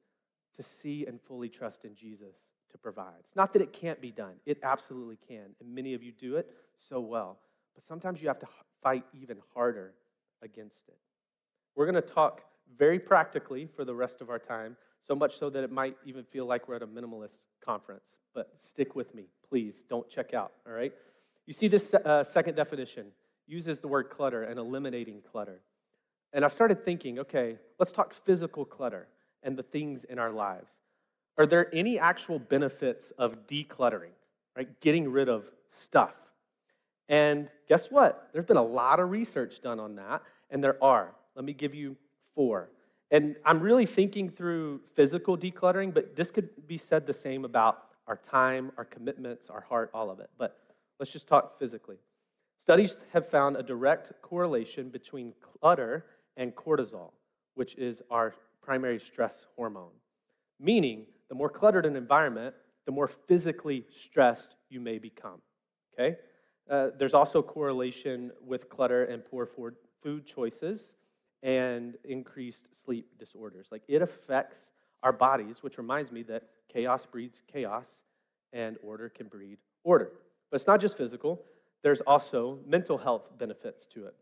Speaker 6: to see and fully trust in Jesus to provide. It's not that it can't be done, it absolutely can. And many of you do it so well. But sometimes you have to fight even harder against it. We're going to talk very practically for the rest of our time, so much so that it might even feel like we're at a minimalist conference. But stick with me, please. Don't check out, all right? You see, this uh, second definition uses the word clutter and eliminating clutter. And I started thinking, okay, let's talk physical clutter and the things in our lives. Are there any actual benefits of decluttering, right? Getting rid of stuff. And guess what? There's been a lot of research done on that, and there are. Let me give you four. And I'm really thinking through physical decluttering, but this could be said the same about our time, our commitments, our heart, all of it. But let's just talk physically. Studies have found a direct correlation between clutter and cortisol, which is our primary stress hormone. Meaning, the more cluttered an environment, the more physically stressed you may become. Okay? Uh, there's also correlation with clutter and poor food choices and increased sleep disorders. Like it affects our bodies, which reminds me that chaos breeds chaos and order can breed order. But it's not just physical, there's also mental health benefits to it.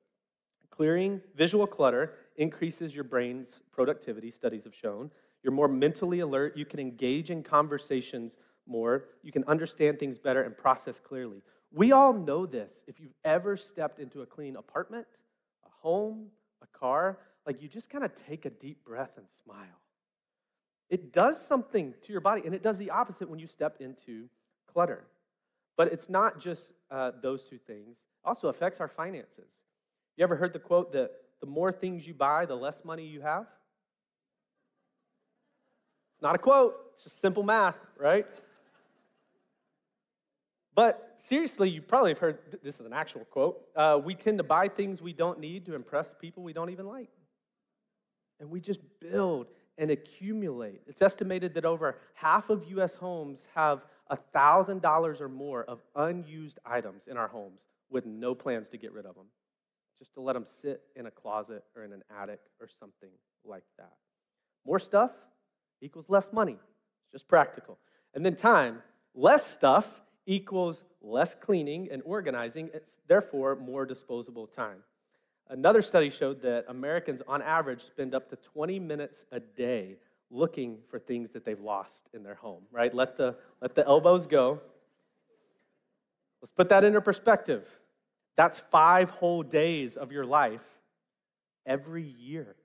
Speaker 6: Clearing visual clutter increases your brain's productivity, studies have shown. You're more mentally alert, you can engage in conversations more, you can understand things better and process clearly. We all know this. If you've ever stepped into a clean apartment, a home, a car, like you just kind of take a deep breath and smile. It does something to your body, and it does the opposite when you step into clutter. But it's not just uh, those two things, it also affects our finances. You ever heard the quote that the more things you buy, the less money you have? Not a quote, it's just simple math, right? But seriously, you probably have heard this is an actual quote. Uh, we tend to buy things we don't need to impress people we don't even like. And we just build and accumulate. It's estimated that over half of US homes have $1,000 or more of unused items in our homes with no plans to get rid of them, just to let them sit in a closet or in an attic or something like that. More stuff equals less money. It's just practical. And then time, less stuff equals less cleaning and organizing, it's therefore more disposable time. Another study showed that Americans, on average, spend up to 20 minutes a day looking for things that they've lost in their home, right? Let the, let the elbows go. Let's put that into perspective. That's five whole days of your life every year.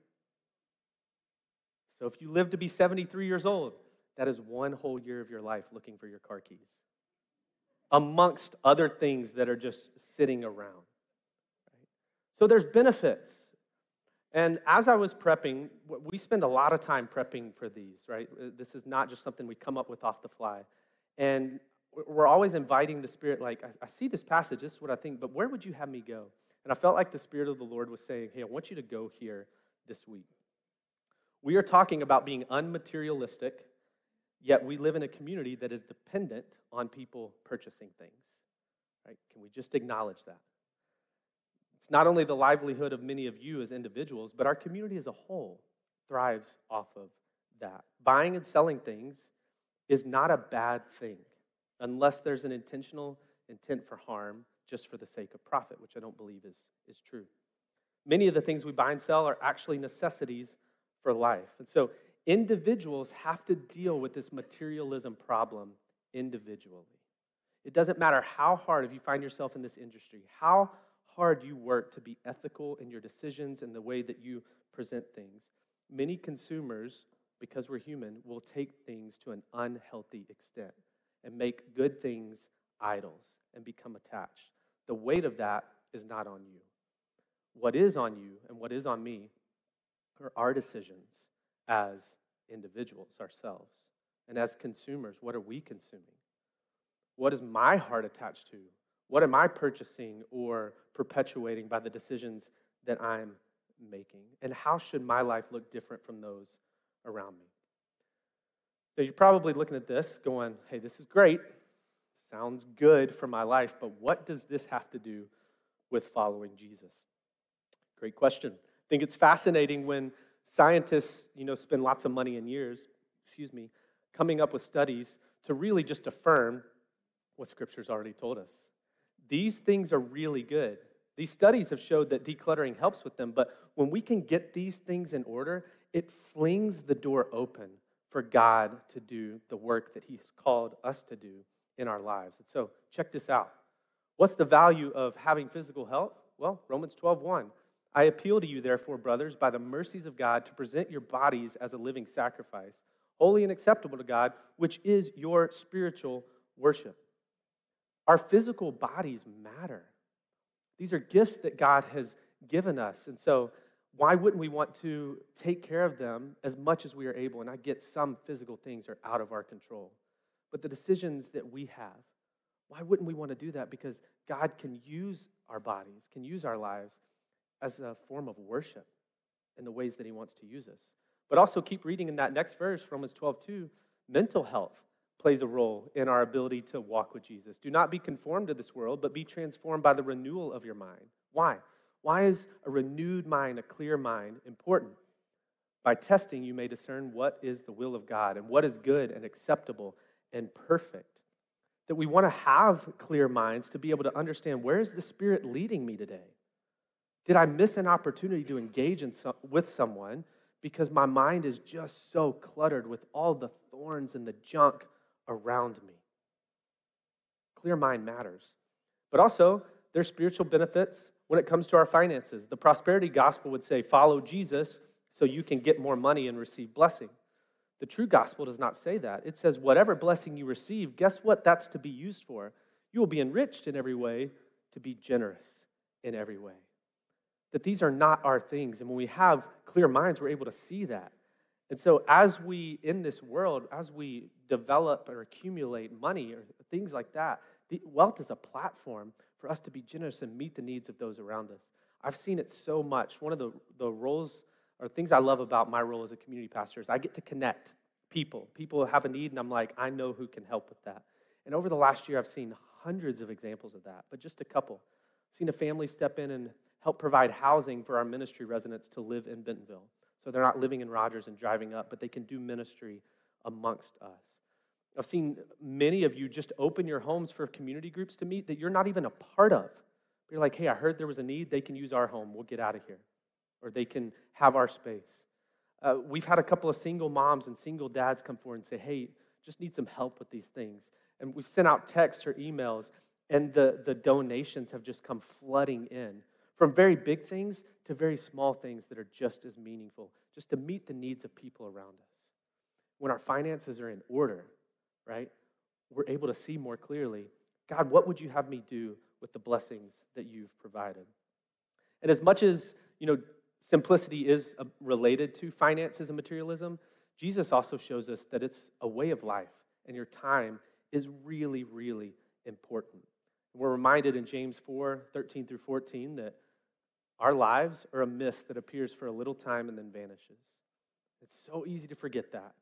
Speaker 6: So if you live to be 73 years old, that is one whole year of your life looking for your car keys amongst other things that are just sitting around. So there's benefits. And as I was prepping, we spend a lot of time prepping for these, right? Uh, this is not just something we come up with off the fly. And we're always inviting the Spirit, like, I see this passage, this is what I think, but where would you have me go? And I felt like the Spirit of the Lord was saying, hey, I want you to go here this week. We are talking about being unmaterialistic Yet we live in a community that is dependent on people purchasing things. Right? Can we just acknowledge that? It's not only the livelihood of many of you as individuals, but our community as a whole thrives off of that. Buying and selling things is not a bad thing unless there's an intentional intent for harm just for the sake of profit, which I don't believe is, is true. Many of the things we buy and sell are actually necessities for life. And so individuals have to deal with this materialism problem individually. It doesn't matter how hard, if you find yourself in this industry, how hard you work to be ethical in your decisions and the way that you present things. Many consumers, because we're human, will take things to an unhealthy extent and make good things idols and become attached. The weight of that is not on you. What is on you and what is on me are our decisions as individuals ourselves. And as consumers, what are we consuming? What is my heart attached to? What am I purchasing or perpetuating by the decisions that I'm making? And how should my life look different from those around me? Now, you're probably looking at this going, hey, this is great. Sounds good for my life, but what does this have to do with following Jesus? Great question. I think it's fascinating when scientists, you know, spend lots of money and years, excuse me, coming up with studies to really just affirm what Scripture's already told us. These things are really good. These studies have showed that decluttering helps with them, but when we can get these things in order, it flings the door open for God to do the work that He's called us to do in our lives. And so, check this out. What's the value of having physical health? Well, Romans 12, 1. I appeal to you, therefore, brothers, by the mercies of God, to present your bodies as a living sacrifice, holy and acceptable to God, which is your spiritual worship. Our physical bodies matter. These are gifts that God has given us. And so, why wouldn't we want to take care of them as much as we are able? And I get some physical things are out of our control. But the decisions that we have, why wouldn't we want to do that? Because God can use our bodies, can use our lives as a form of worship in the ways that He wants to use us. But also keep reading in that next verse, Romans 12, 2, mental health plays a role in our ability to walk with Jesus. Do not be conformed to this world, but be transformed by the renewal of your mind. Why? Why is a renewed mind, a clear mind, important? By testing, you may discern what is the will of God and what is good and acceptable and perfect. That we want to have clear minds to be able to understand where is the Spirit leading me today? Did I miss an opportunity to engage in some, with someone because my mind is just so cluttered with all the thorns and the junk around me? Clear mind matters. But also, there's spiritual benefits when it comes to our finances. The prosperity gospel would say, follow Jesus so you can get more money and receive blessing. The true gospel does not say that. It says, whatever blessing you receive, guess what that's to be used for? You will be enriched in every way to be generous in every way. That these are not our things. And when we have clear minds, we're able to see that. And so, as we, in this world, as we develop or accumulate money or things like that, wealth is a platform for us to be generous and meet the needs of those around us. I've seen it so much. One of the, the roles or things I love about my role as a community pastor is I get to connect people. People have a need, and I'm like, I know who can help with that. And over the last year, I've seen hundreds of examples of that, but just a couple. I've seen a family step in and help provide housing for our ministry residents to live in Bentonville. So they're not living in Rogers and driving up, but they can do ministry amongst us. I've seen many of you just open your homes for community groups to meet that you're not even a part of. You're like, hey, I heard there was a need. They can use our home. We'll get out of here. Or they can have our space. Uh, we've had a couple of single moms and single dads come forward and say, hey, just need some help with these things. And we've sent out texts or emails, and the, the donations have just come flooding in from very big things to very small things that are just as meaningful, just to meet the needs of people around us. When our finances are in order, right, we're able to see more clearly God, what would you have me do with the blessings that you've provided? And as much as, you know, simplicity is uh, related to finances and materialism, Jesus also shows us that it's a way of life, and your time is really, really important. We're reminded in James 4 13 through 14 that our lives are a mist that appears for a little time and then vanishes. It's so easy to forget that.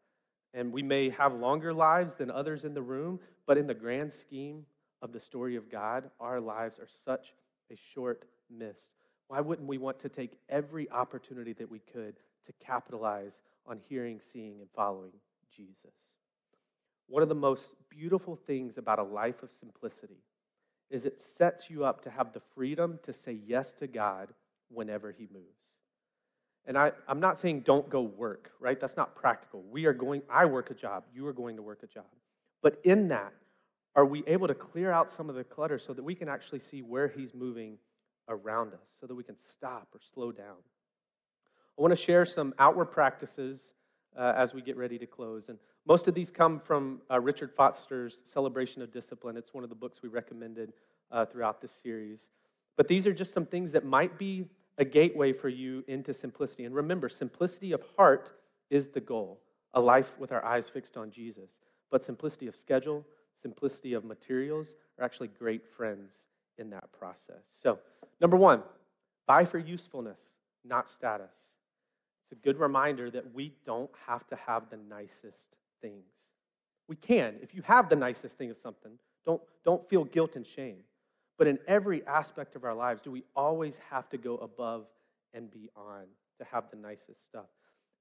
Speaker 6: And we may have longer lives than others in the room, but in the grand scheme of the story of God, our lives are such a short mist. Why wouldn't we want to take every opportunity that we could to capitalize on hearing, seeing, and following Jesus? One of the most beautiful things about a life of simplicity is it sets you up to have the freedom to say yes to God whenever He moves. And I, I'm not saying don't go work, right? That's not practical. We are going, I work a job, you are going to work a job. But in that, are we able to clear out some of the clutter so that we can actually see where he's moving around us, so that we can stop or slow down? I want to share some outward practices uh, as we get ready to close. And most of these come from uh, Richard Foster's Celebration of Discipline. It's one of the books we recommended uh, throughout this series. But these are just some things that might be a gateway for you into simplicity. And remember, simplicity of heart is the goal a life with our eyes fixed on Jesus. But simplicity of schedule, simplicity of materials are actually great friends in that process. So, number one, buy for usefulness, not status. It's a good reminder that we don't have to have the nicest things. We can. If you have the nicest thing of something, Don't, don't feel guilt and shame. But in every aspect of our lives, do we always have to go above and beyond to have the nicest stuff?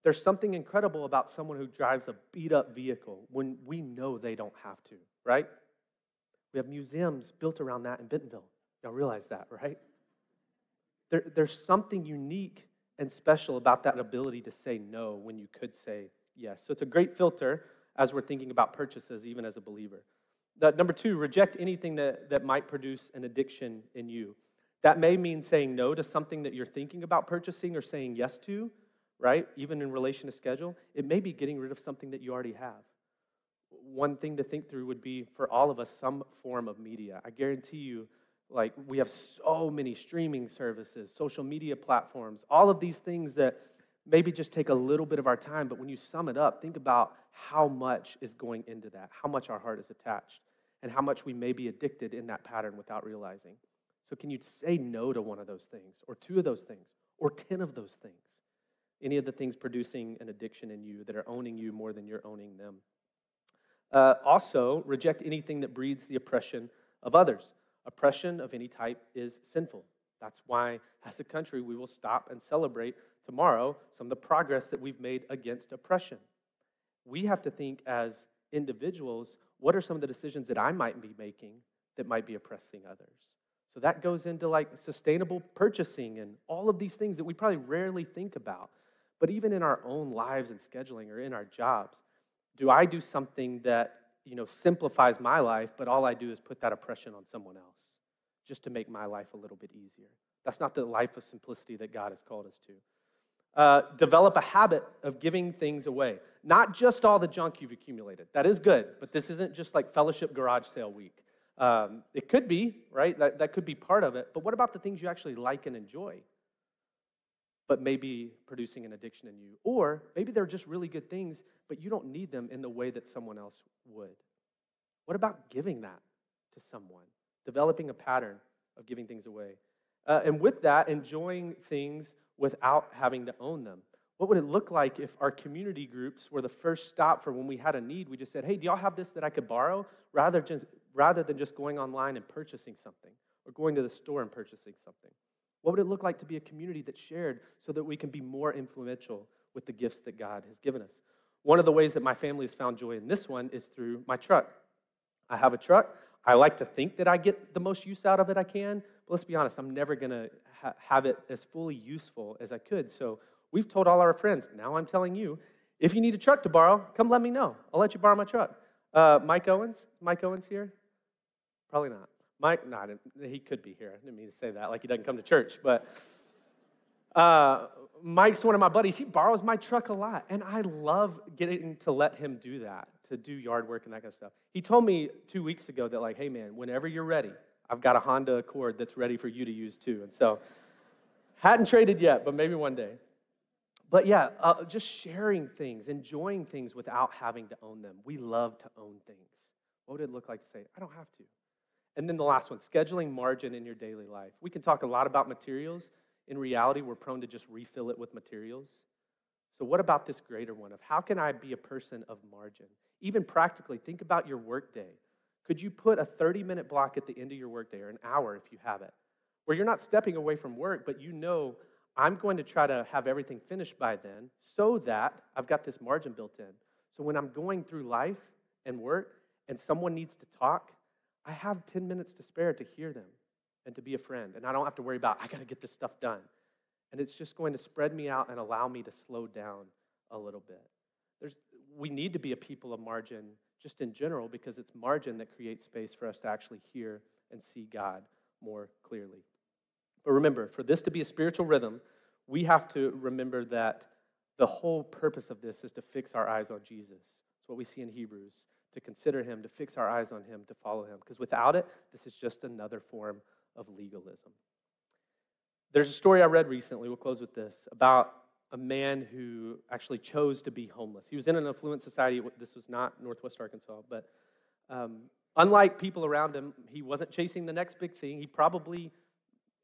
Speaker 6: There's something incredible about someone who drives a beat up vehicle when we know they don't have to, right? We have museums built around that in Bentonville. Y'all realize that, right? There, there's something unique and special about that ability to say no when you could say yes. So it's a great filter as we're thinking about purchases, even as a believer. The, number two, reject anything that, that might produce an addiction in you. That may mean saying no to something that you're thinking about purchasing or saying yes to, right? Even in relation to schedule. It may be getting rid of something that you already have. One thing to think through would be for all of us some form of media. I guarantee you, like, we have so many streaming services, social media platforms, all of these things that maybe just take a little bit of our time, but when you sum it up, think about how much is going into that, how much our heart is attached, and how much we may be addicted in that pattern without realizing. So, can you say no to one of those things, or two of those things, or 10 of those things? Any of the things producing an addiction in you that are owning you more than you're owning them. Uh, also, reject anything that breeds the oppression of others. Oppression of any type is sinful. That's why, as a country, we will stop and celebrate tomorrow some of the progress that we've made against oppression. We have to think as individuals what are some of the decisions that I might be making that might be oppressing others? So that goes into like sustainable purchasing and all of these things that we probably rarely think about. But even in our own lives and scheduling or in our jobs, do I do something that, you know, simplifies my life, but all I do is put that oppression on someone else just to make my life a little bit easier? That's not the life of simplicity that God has called us to. Uh, develop a habit of giving things away. Not just all the junk you've accumulated. That is good, but this isn't just like fellowship garage sale week. Um, it could be, right? That, that could be part of it. But what about the things you actually like and enjoy, but maybe producing an addiction in you? Or maybe they're just really good things, but you don't need them in the way that someone else would. What about giving that to someone? Developing a pattern of giving things away. Uh, and with that, enjoying things without having to own them. What would it look like if our community groups were the first stop for when we had a need? We just said, hey, do y'all have this that I could borrow? Rather, just, rather than just going online and purchasing something or going to the store and purchasing something. What would it look like to be a community that shared so that we can be more influential with the gifts that God has given us? One of the ways that my family has found joy in this one is through my truck. I have a truck. I like to think that I get the most use out of it I can, but let's be honest, I'm never going to ha- have it as fully useful as I could. So we've told all our friends, now I'm telling you, if you need a truck to borrow, come let me know. I'll let you borrow my truck. Uh, Mike Owens? Mike Owens here? Probably not. Mike, no, he could be here. I didn't mean to say that, like he doesn't come to church. But uh, Mike's one of my buddies. He borrows my truck a lot. And I love getting to let him do that, to do yard work and that kind of stuff. He told me two weeks ago that, like, hey, man, whenever you're ready, I've got a Honda Accord that's ready for you to use too. And so, hadn't traded yet, but maybe one day. But yeah, uh, just sharing things, enjoying things without having to own them. We love to own things. What would it look like to say, I don't have to? And then the last one, scheduling margin in your daily life. We can talk a lot about materials. In reality, we're prone to just refill it with materials. So, what about this greater one of how can I be a person of margin? Even practically, think about your workday. Could you put a 30 minute block at the end of your workday, or an hour if you have it, where you're not stepping away from work, but you know, I'm going to try to have everything finished by then so that I've got this margin built in. So when I'm going through life and work and someone needs to talk, I have 10 minutes to spare to hear them and to be a friend. And I don't have to worry about, I got to get this stuff done. And it's just going to spread me out and allow me to slow down a little bit. There's, we need to be a people of margin just in general, because it's margin that creates space for us to actually hear and see God more clearly. But remember, for this to be a spiritual rhythm, we have to remember that the whole purpose of this is to fix our eyes on Jesus. It's what we see in Hebrews to consider him, to fix our eyes on him, to follow him. Because without it, this is just another form of legalism. There's a story I read recently, we'll close with this, about a man who actually chose to be homeless. He was in an affluent society. This was not Northwest Arkansas, but um, unlike people around him, he wasn't chasing the next big thing. He probably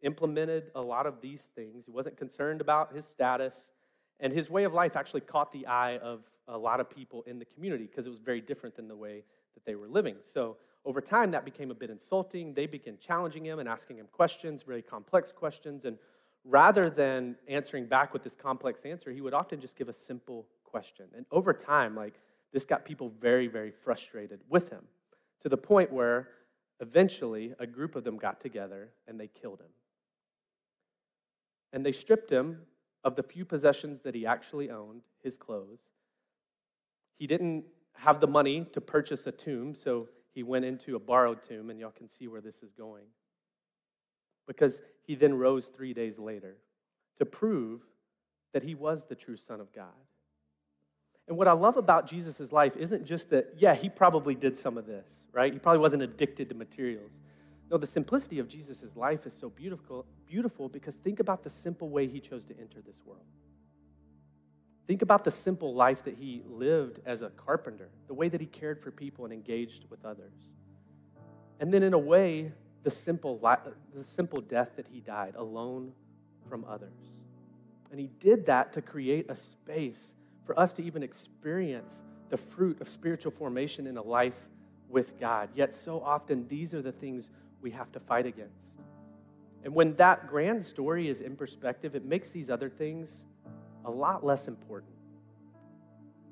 Speaker 6: implemented a lot of these things. He wasn't concerned about his status. And his way of life actually caught the eye of a lot of people in the community because it was very different than the way that they were living. So over time, that became a bit insulting. They began challenging him and asking him questions, very complex questions. And rather than answering back with this complex answer, he would often just give a simple question. And over time, like, this got people very, very frustrated with him to the point where eventually a group of them got together and they killed him. And they stripped him of the few possessions that he actually owned, his clothes. He didn't have the money to purchase a tomb, so he went into a borrowed tomb, and y'all can see where this is going. Because he then rose three days later to prove that he was the true Son of God. And what I love about Jesus' life isn't just that, yeah, he probably did some of this, right? He probably wasn't addicted to materials. No, the simplicity of Jesus' life is so beautiful, beautiful because think about the simple way he chose to enter this world. Think about the simple life that he lived as a carpenter, the way that he cared for people and engaged with others. And then, in a way, the simple, the simple death that he died alone from others. And he did that to create a space for us to even experience the fruit of spiritual formation in a life with God. Yet, so often, these are the things we have to fight against. And when that grand story is in perspective, it makes these other things a lot less important.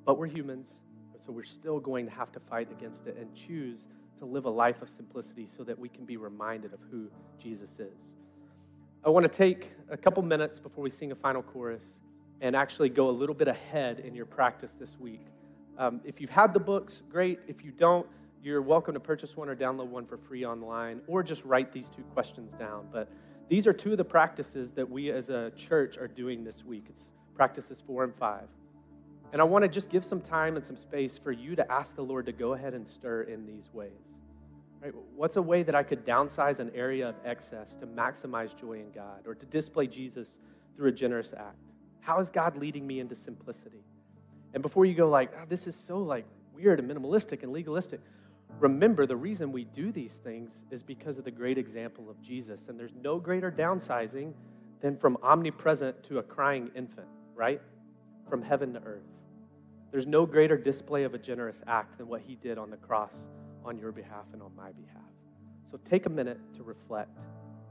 Speaker 6: But we're humans, so we're still going to have to fight against it and choose to live a life of simplicity so that we can be reminded of who Jesus is. I want to take a couple minutes before we sing a final chorus and actually go a little bit ahead in your practice this week. Um, if you've had the books, great. If you don't, you're welcome to purchase one or download one for free online or just write these two questions down. But these are two of the practices that we as a church are doing this week. It's practices four and five. And I want to just give some time and some space for you to ask the Lord to go ahead and stir in these ways. Right? What's a way that I could downsize an area of excess to maximize joy in God or to display Jesus through a generous act? How is God leading me into simplicity? And before you go like, oh, this is so like weird and minimalistic and legalistic, remember the reason we do these things is because of the great example of Jesus. And there's no greater downsizing than from omnipresent to a crying infant right? From heaven to earth. There's no greater display of a generous act than what he did on the cross on your behalf and on my behalf. So take a minute to reflect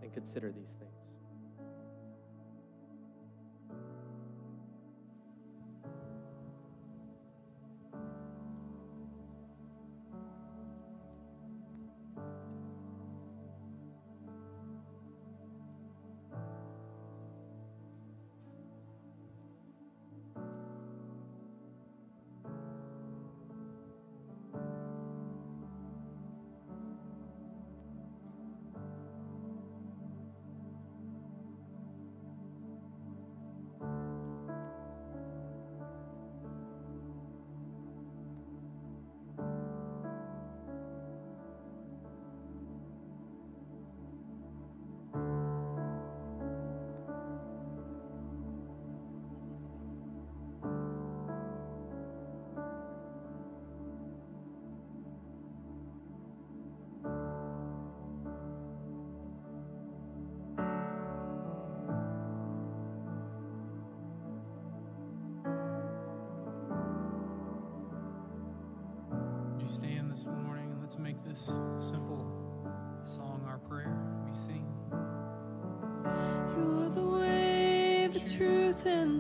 Speaker 6: and consider these things.
Speaker 8: This morning and let's make this simple song our prayer? We sing.
Speaker 4: You're the way, the truth, and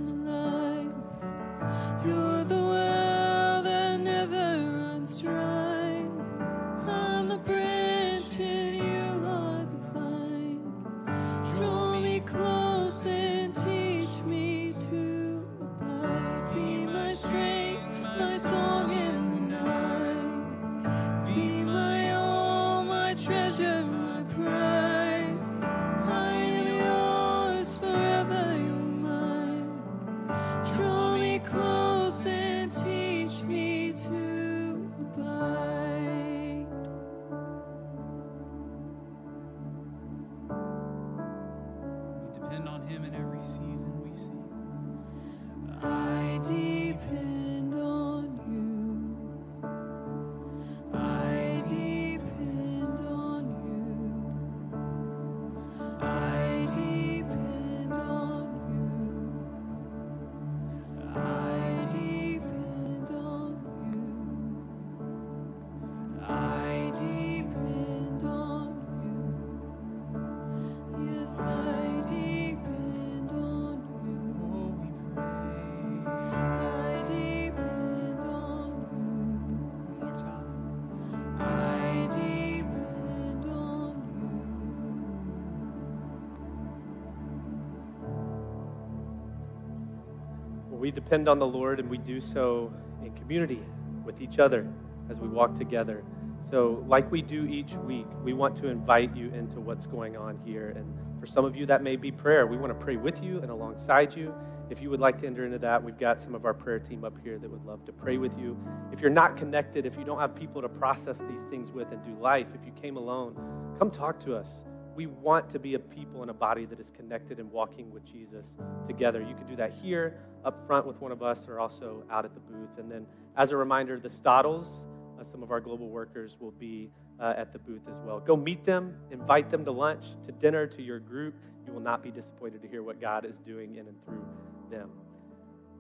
Speaker 6: we depend on the Lord and we do so in community with each other as we walk together. So, like we do each week, we want to invite you into what's going on here. And for some of you, that may be prayer. We want to pray with you and alongside you. If you would like to enter into that, we've got some of our prayer team up here that would love to pray with you. If you're not connected, if you don't have people to process these things with and do life, if you came alone, come talk to us. We want to be a people and a body that is connected and walking with Jesus together. You can do that here, up front with one of us, or also out at the booth. And then, as a reminder, the Stottles, uh, some of our global workers, will be uh, at the booth as well. Go meet them, invite them to lunch, to dinner, to your group. You will not be disappointed to hear what God is doing in and through them.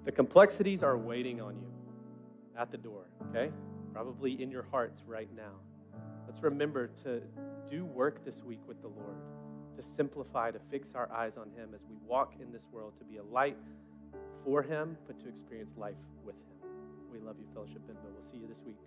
Speaker 6: The complexities are waiting on you at the door, okay? Probably in your hearts right now. Let's remember to do work this week with the Lord, to simplify, to fix our eyes on Him as we walk in this world, to be a light for Him, but to experience life with Him. We love you, Fellowship Bentonville. We'll see you this week.